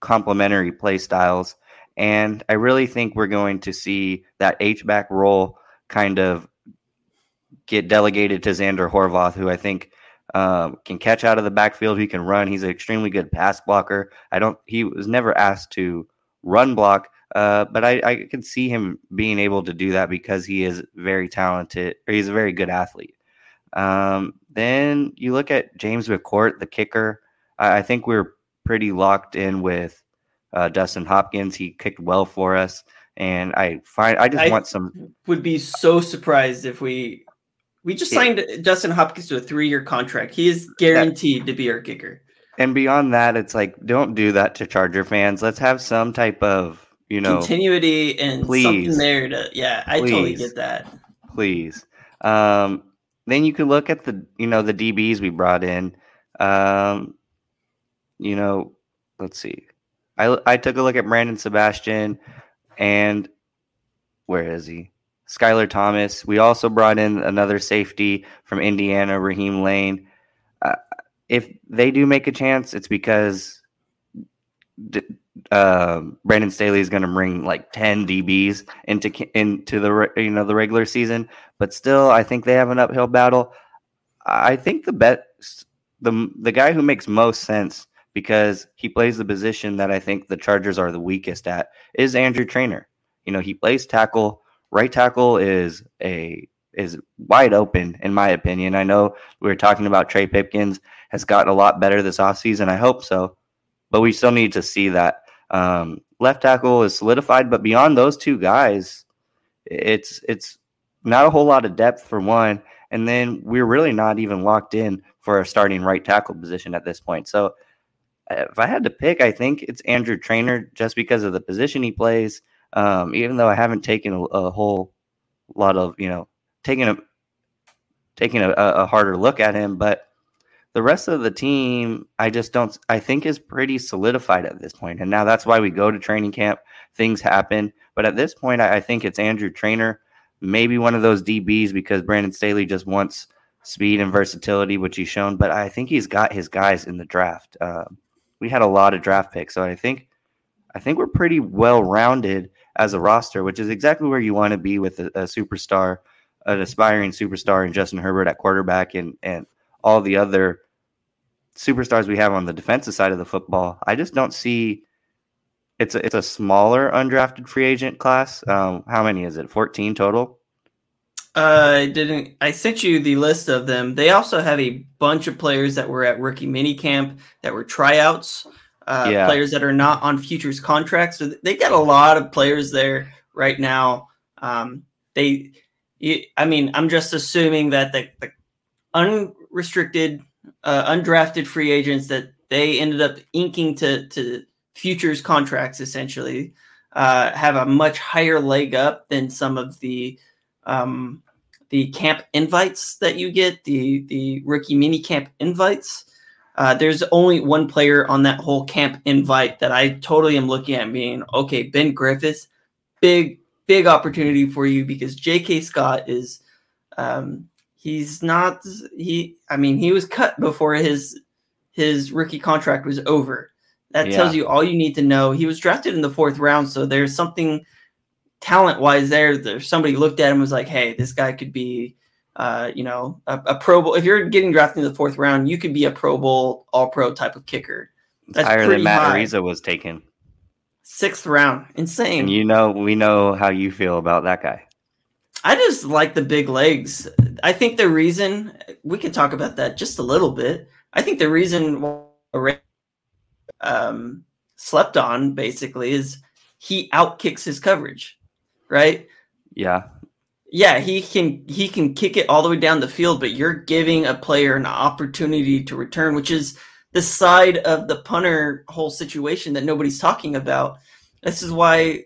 complementary play styles. And I really think we're going to see that H back role kind of get delegated to Zander Horvath, who I think um, can catch out of the backfield. He can run. He's an extremely good pass blocker. I don't. He was never asked to run block, uh, but I, I can see him being able to do that because he is very talented. Or he's a very good athlete. Um, then you look at James McCourt, the kicker. I, I think we're pretty locked in with uh, Dustin Hopkins. He kicked well for us, and I find I just I want some. Would be so surprised if we we just signed yeah. Justin Hopkins to a three-year contract. He is guaranteed that, to be our kicker. And beyond that, it's like don't do that to Charger fans. Let's have some type of you know continuity and please, something there to yeah. I please, totally get that. Please. Um, then you can look at the you know the DBs we brought in. Um, you know, let's see. I I took a look at Brandon Sebastian, and where is he? Skyler Thomas. We also brought in another safety from Indiana, Raheem Layne. Uh, if they do make a chance, it's because uh, Brandon Staley is going to bring like ten DBs into into the you know the regular season. But still, I think they have an uphill battle. I think the best the the guy who makes most sense because he plays the position that I think the Chargers are the weakest at is Andrew Trainer. You know, he plays tackle right tackle is a is wide open in my opinion. I know we were talking about Trey Pipkins has gotten a lot better this offseason. I hope so, but we still need to see that. Um, left tackle is solidified, but beyond those two guys, it's it's not a whole lot of depth for one, and then we're really not even locked in for a starting right tackle position at this point. So if I had to pick, I think it's Andrew Trainer just because of the position he plays um, even though I haven't taken a, a, whole lot of, you know, taking a taking a, a harder look at him, but the rest of the team, I just don't. I think is pretty solidified at this point. and now that's why we go to training camp. Things happen, but at this point, I, I think it's Andrew Trainer, maybe one of those DBs because Brandon Staley just wants speed and versatility, which he's shown. But I think he's got his guys in the draft. Uh, we had a lot of draft picks, so I think I think we're pretty well rounded as a roster, which is exactly where you want to be with a, a superstar, an aspiring superstar and Justin Herbert at quarterback and and all the other superstars we have on the defensive side of the football. I just don't see it's a, it's a smaller undrafted free agent class. Um, how many is it? Fourteen total. Uh, I didn't. I sent you the list of them. They also have a bunch of players that were at rookie mini camp that were tryouts. Uh, Yeah. Players that are not on futures contracts. So they got a lot of players there right now. Um, they, I mean, I'm just assuming that the, the unrestricted, uh, undrafted free agents that they ended up inking to to futures contracts essentially uh, have a much higher leg up than some of the um, the camp invites that you get, the the rookie mini camp invites. Uh, there's only one player on that whole camp invite that I totally am looking at being okay. Ben Griffiths, big big opportunity for you because J.K. Scott is um, he's not he. I mean, he was cut before his his rookie contract was over. That Yeah. tells you all you need to know. He was drafted in the fourth round, so there's something talent wise there. There's somebody looked at him and was like, hey, this guy could be, uh, you know, a, a Pro Bowl. If you're getting drafted in the fourth round, you could be a Pro Bowl, All Pro type of kicker. That's Higher pretty than Matt high. Araiza was taken, Sixth round, insane. and you know we know how you feel about that guy. I just like the big legs. I think the reason we can talk about that just a little bit. I think the reason um, slept on basically is he outkicks his coverage, right? Yeah, Yeah, he can he can kick it all the way down the field, but you're giving a player an opportunity to return, which is the side of the punter whole situation that nobody's talking about. This is why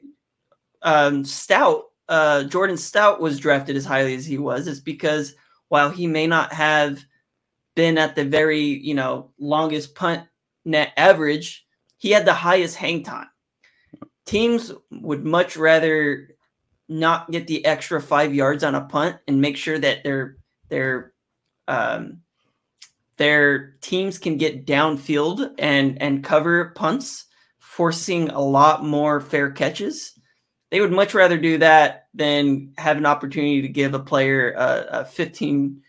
um, Stout, uh, Jordan Stout, was drafted as highly as he was. Is because while he may not have been at the very you know longest punt net average, he had the highest hang time. Teams would much rather not get the extra five yards on a punt and make sure that their their um, their teams can get downfield and and cover punts, forcing a lot more fair catches. They would much rather do that than have an opportunity to give a player a, a 15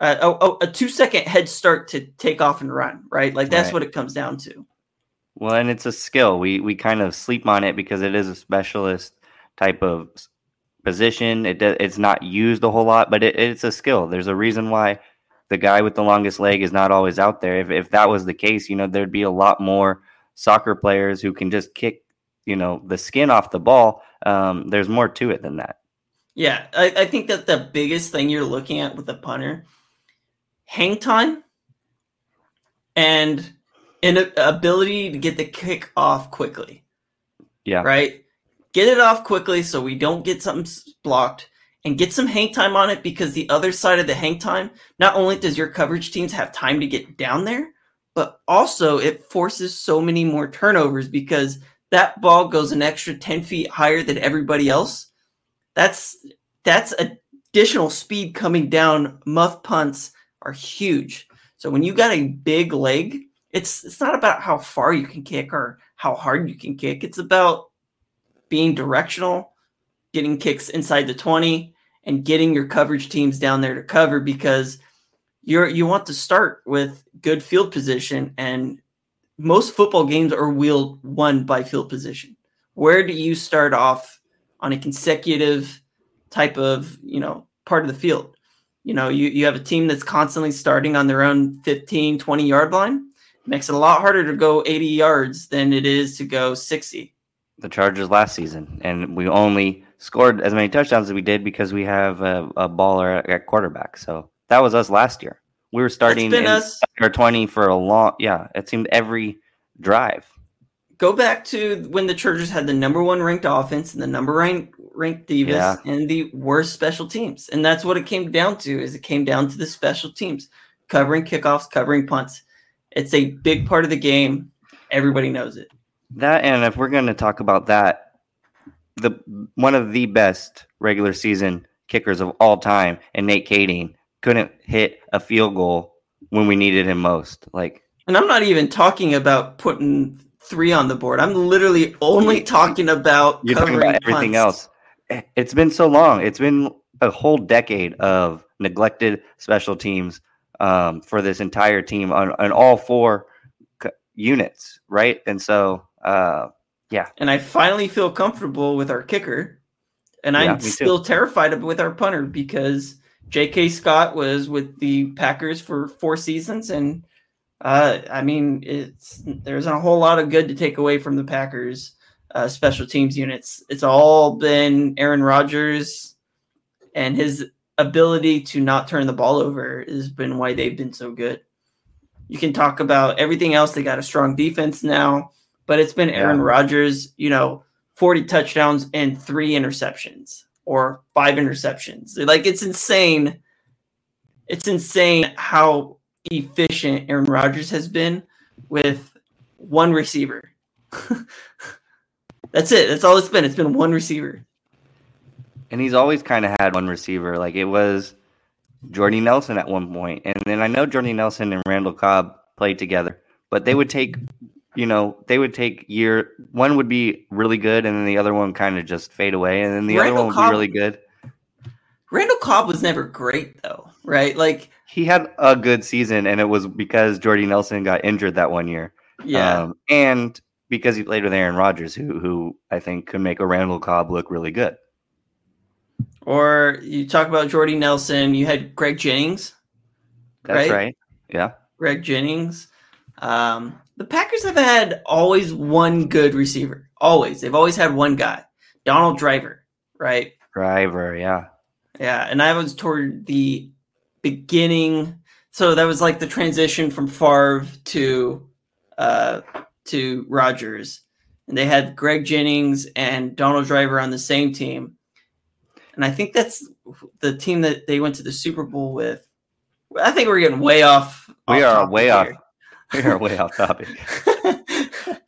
uh, a, a two second head start to take off and run, right? Like that's Right. what it comes down to. well, and it's a skill. We we kind of sleep on it because it is a specialist type of position. It it's not used a whole lot, but it, it's a skill. There's a reason why the guy with the longest leg is not always out there. If if that was the case, you know, there'd be a lot more soccer players who can just kick, you know, the skin off the ball. Um, there's more to it than that. Yeah, I, I think that the biggest thing you're looking at with a punter, hang time and an ability to get the kick off quickly, Yeah. right? Get it off quickly so we don't get something blocked and get some hang time on it because the other side of the hang time, not only does your coverage teams have time to get down there, but also it forces so many more turnovers because that ball goes an extra 10 feet higher than everybody else. That's that's additional speed coming down. Muff punts are huge. So when you got a big leg, it's it's not about how far you can kick or how hard you can kick. It's about being directional, getting kicks inside the 20 and getting your coverage teams down there to cover because you're you want to start with good field position and most football games are wheeled won by field position. Where do you start off on a consecutive type of, you know, part of the field? You know, you, you have a team that's constantly starting on their own 15, 20 yard line. Makes it a lot harder to go 80 yards than it is to go 60. the Chargers last season, and we only scored as many touchdowns as we did because we have a, a baller at, quarterback. So that was us last year. We were starting or twenty for a long. Yeah, it seemed every drive. Go back to when the Chargers had the number one ranked offense and the number ranked ranked Divas Yeah. and the worst special teams. And that's what it came down to is it came down to the special teams, covering kickoffs, covering punts. It's a big part of the game. Everybody knows it. That and if we're going to talk about that, the one of the best regular season kickers of all time, and Nate Kaeding couldn't hit a field goal when we needed him most. Like And I'm not even talking about putting three on the board. I'm literally only talking about You're talking covering about everything punts. else. It's been so long. It's been a whole decade of neglected special teams um, for this entire team on, on all four c- units, right? And so uh, Yeah. And I finally feel comfortable with our kicker. And Yeah, I'm me too. still terrified with our punter because J.K. Scott was with the Packers for four seasons. And uh, I mean, it's there's a whole lot of good to take away from the Packers uh, special teams units. It's all been Aaron Rodgers and his ability to not turn the ball over has been why they've been so good. You can talk about everything else. They got a strong defense now, but it's been Aaron Yeah. Rodgers, you know, 40 touchdowns and three interceptions or five interceptions. Like it's insane. It's insane how efficient Aaron Rodgers has been with one receiver. That's it. That's all it's been. It's been one receiver. And he's always kind of had one receiver. Like it was Jordy Nelson at one point. And then I know Jordy Nelson and Randall Cobb played together, but they would take, you know, they would take year one would be really good and then the other one kind of just fade away. And then the Randall other one would Cobb- be really good. Randall Cobb was never great though, right? Like, He had a good season and it was because Jordy Nelson got injured that one year. yeah. Um, and because he played with Aaron Rodgers, who who I think could make a Randall Cobb look really good. or you talk about Jordy Nelson, you had Greg Jennings. That's Right. right. Yeah. Greg Jennings. Um, the Packers have had always one good receiver. Always. They've always had one guy. Donald Driver, right? Driver, yeah. Yeah, and I was toward the beginning. So that was like the transition from Favre to uh, to Rodgers, and they had Greg Jennings and Donald Driver on the same team, and I think that's the team that they went to the Super Bowl with. I think we're getting way off. We off are way off. We are way off topic.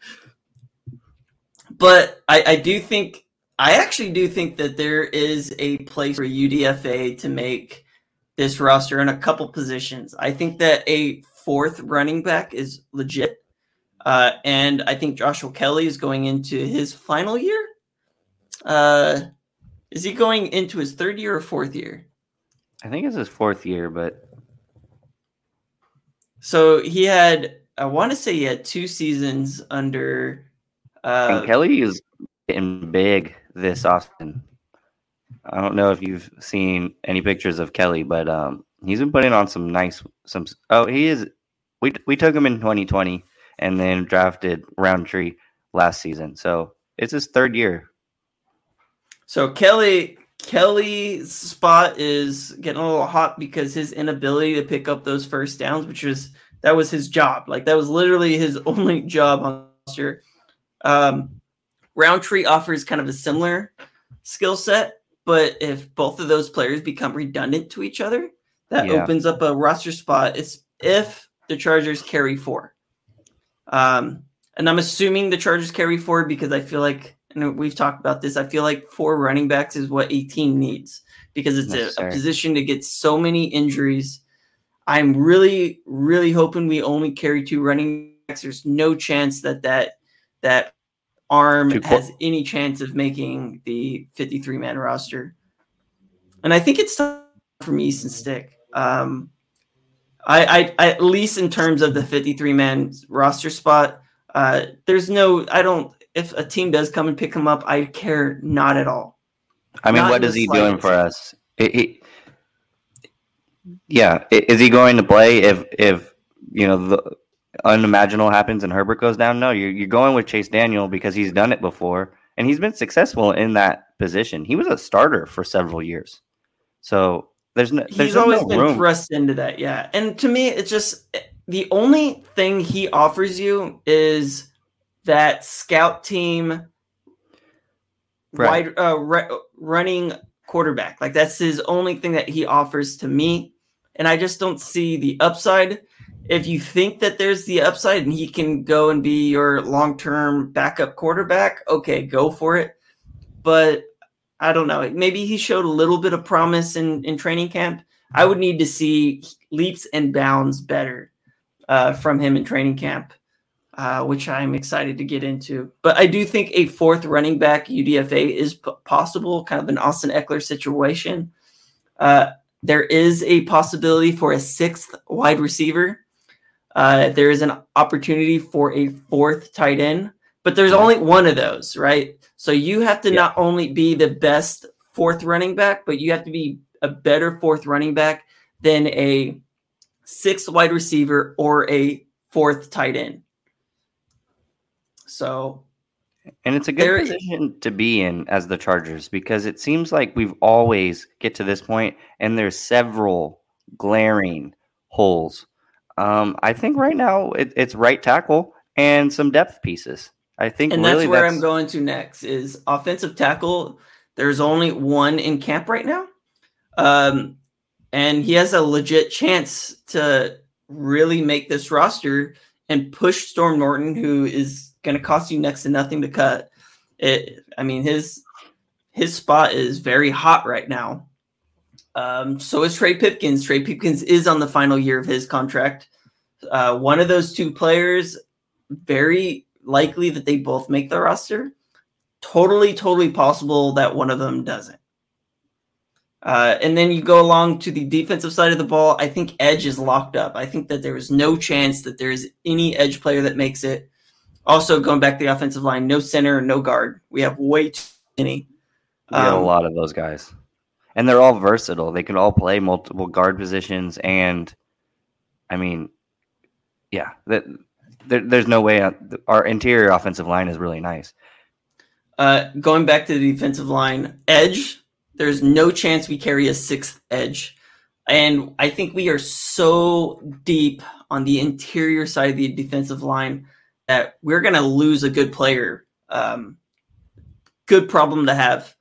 but I, I do think I actually do think that there is a place for UDFA to make this roster in a couple positions. I think that a fourth running back is legit, uh, and I think Joshua Kelly is going into his final year. Uh, is he going into his third year or fourth year? I think it's his fourth year, but So he had, I want to say he had two seasons under. Uh, and Kelly is getting big this often. I don't know if you've seen any pictures of Kelly, but um, he's been putting on some nice some. Oh, he is. We we took him in 2020 and then drafted Rountree last season, so it's his third year. So Kelly Kelly's spot is getting a little hot because his inability to pick up those first downs, which was that was his job. Like that was literally his only job on last year. Um, Rountree offers kind of a similar skill set, but if both of those players become redundant to each other, that Yeah. opens up a roster spot. It's if the Chargers carry four. Um, and I'm assuming the Chargers carry four because I feel like, and we've talked about this, I feel like four running backs is what a team needs because it's a, a position to get so many injuries. I'm really, really hoping we only carry two running backs. There's no chance that that that arm Two has any chance of making the 53 man roster. And I think it's time for Easton Stick. Um, I, I, at least in terms of the 53 man roster spot, uh, there's no, I don't, if a team does come and pick him up, I care not at all. I mean, Not what is he doing for us? He- he- yeah, is he going to play if if you know the unimaginable happens and Herbert goes down? No, you're you're going with Chase Daniel because he's done it before and he's been successful in that position. He was a starter for several years, so there's no there's He's no always been room. thrust into that, yeah. And to me, it's just the only thing he offers you is that scout team Right. wide uh, ru- running quarterback. Like that's his only thing that he offers to me, and I just don't see the upside. If you think that there's the upside and he can go and be your long-term backup quarterback, okay, go for it. But I don't know. Maybe he showed a little bit of promise in in training camp. I would need to see leaps and bounds better uh, from him in training camp, uh, which I'm excited to get into. But I do think a fourth running back UDFA is p- possible, kind of an Austin Ekeler situation. Uh, there is a possibility for a sixth wide receiver. Uh, there is an opportunity for a fourth tight end, but there's only one of those, right? So you have to Yeah. not only be the best fourth running back, but you have to be a better fourth running back than a sixth wide receiver or a fourth tight end. So And it's a good There- position to be in as the Chargers because it seems like we've always get to this point and there's several glaring holes. Um, I think right now it, it's right tackle and some depth pieces. I think and really that's where that's, I'm going to next is offensive tackle. There's only one in camp right now. Um, and he has a legit chance to really make this roster and push Storm Norton, who is going to cost you next to nothing to cut. It, I mean, his his spot is very hot right now. Um, so is Trey Pipkins. Trey Pipkins is on the final year of his contract. Uh, one of those two players, very likely that they both make the roster. Totally, totally possible that one of them doesn't. Uh, and then you go along to the defensive side of the ball. I think edge is locked up. I think that there is no chance that there is any edge player that makes it. Also, going back to the offensive line, no center, no guard. We have way too many. we have a Um, lot of those guys. And they're all versatile. They can all play multiple guard positions and I mean yeah, that there, there's no way uh, our interior offensive line is really nice. Uh, going back to the defensive line, edge, there's no chance we carry a sixth edge. And I think we are so deep on the interior side of the defensive line that we're going to lose a good player. Um, good problem to have.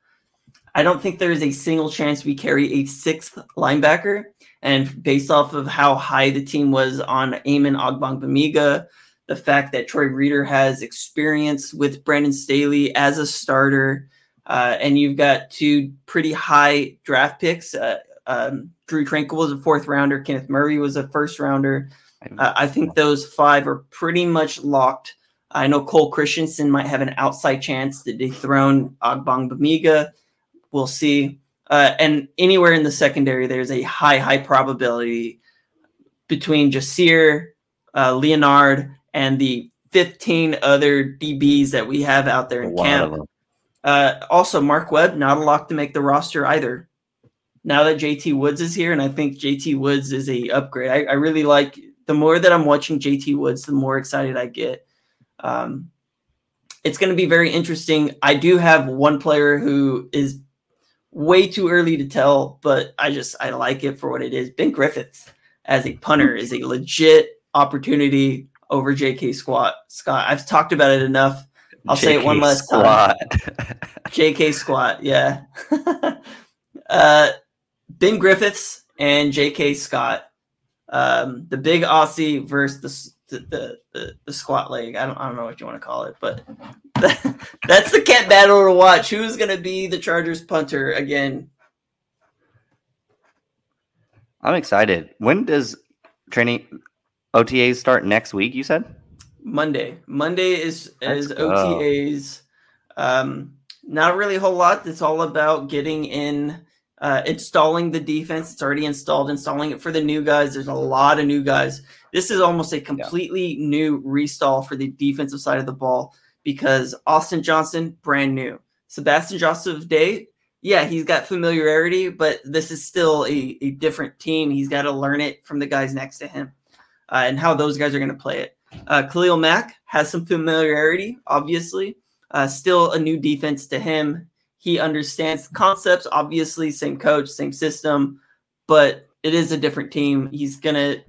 I don't think there is a single chance we carry a sixth linebacker. And based off of how high the team was on Amen Ogbongbemiga, the fact that Troy Reeder has experience with Brandon Staley as a starter, uh, and you've got two pretty high draft picks. Uh, um, Drue Tranquill was a fourth rounder. Kenneth Murray was a first rounder. Uh, I think those five are pretty much locked. I know Cole Christiansen might have an outside chance to dethrone Ogbongbemiga. We'll see. Uh, and anywhere in the secondary, there's a high, high probability between Jasir, uh, Leonard, and the 15 other DBs that we have out there in camp. Uh, also, Mark Webb, not a lock to make the roster either. Now that JT Woods is here, and I think JT Woods is a upgrade. I, I really like the more that I'm watching JT Woods, the more excited I get. Um, it's going to be very interesting. I do have one player who is way too early to tell, but I just I like it for what it is. Ben Griffiths as a punter is a legit opportunity over J.K. Squat Scott. I've talked about it enough. I'll say it one JK last time. JK Squat, yeah. uh, ben Griffiths and JK Scott. Um, the big Aussie versus the, the, the, the, the squat leg. I don't, I don't know what you want to call it, but that's the cat battle to watch. Who's going to be the Chargers punter again? I'm excited. When does training OTAs start next week? You said Monday. Monday is is go. OTAs. Um, not really a whole lot. It's all about getting in, uh, installing the defense. It's already installed. Installing it for the new guys. There's a lot of new guys. This is almost a completely new restall for the defensive side of the ball because Austin Johnson, brand new. Sebastian Joseph Day, yeah, he's got familiarity, but this is still a, a different team. He's got to learn it from the guys next to him uh, and how those guys are going to play it. Uh, Khalil Mack has some familiarity, obviously. Uh, still a new defense to him. He understands concepts, obviously, same coach, same system, but it is a different team. He's going to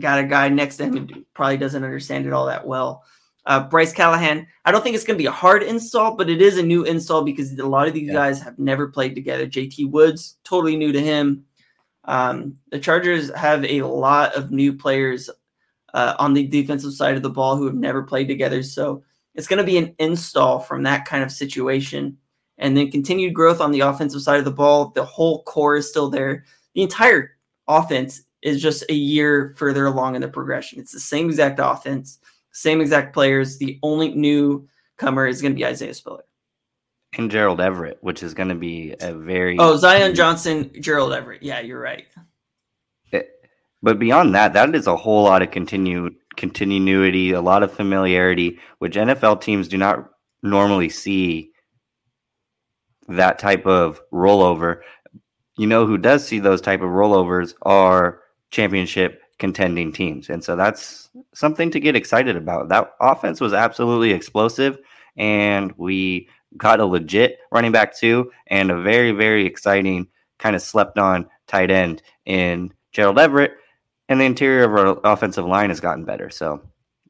got a guy next to him who probably doesn't understand it all that well. Uh, Bryce Callahan, I don't think it's going to be a hard install, but it is a new install because a lot of these Yeah. guys have never played together. JT Woods, totally new to him. Um, the Chargers have a lot of new players uh, on the defensive side of the ball who have never played together. So it's going to be an install from that kind of situation. And then continued growth on the offensive side of the ball. The whole core is still there. The entire offense is just a year further along in the progression. It's the same exact offense, same exact players. The only newcomer is going to be Isaiah Spiller. and Gerald Everett, which is going to be a very Oh, Zion Johnson, Gerald Everett. Yeah, you're right. Eh, but beyond that, that is a whole lot of continued continuity, a lot of familiarity, which NFL teams do not normally see that type of rollover. You know who does see those type of rollovers are championship contending teams. And so that's something to get excited about. That offense was absolutely explosive and we got a legit running back too and a very very exciting kind of slept on tight end in Gerald Everett and the interior of our offensive line has gotten better. So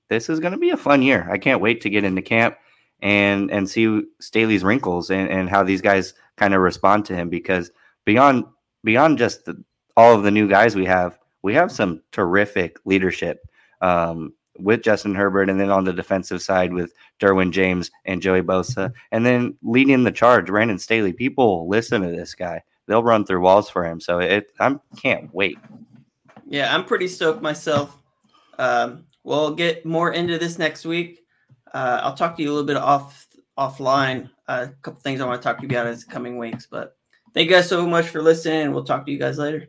this is going to be a fun year. I can't wait to get into camp and and see Staley's wrinkles and, and how these guys kind of respond to him because beyond beyond just the, all of the new guys we have, we have some terrific leadership um, with Justin Herbert, and then on the defensive side with Derwin James and Joey Bosa, and then leading the charge, Brandon Staley. People listen to this guy; they'll run through walls for him. So it, I can't wait. Yeah, I'm pretty stoked myself. Um, we'll get more into this next week. Uh, I'll talk to you a little bit off offline. Uh, a couple things I want to talk to you about in the coming weeks. But thank you guys so much for listening, and we'll talk to you guys later.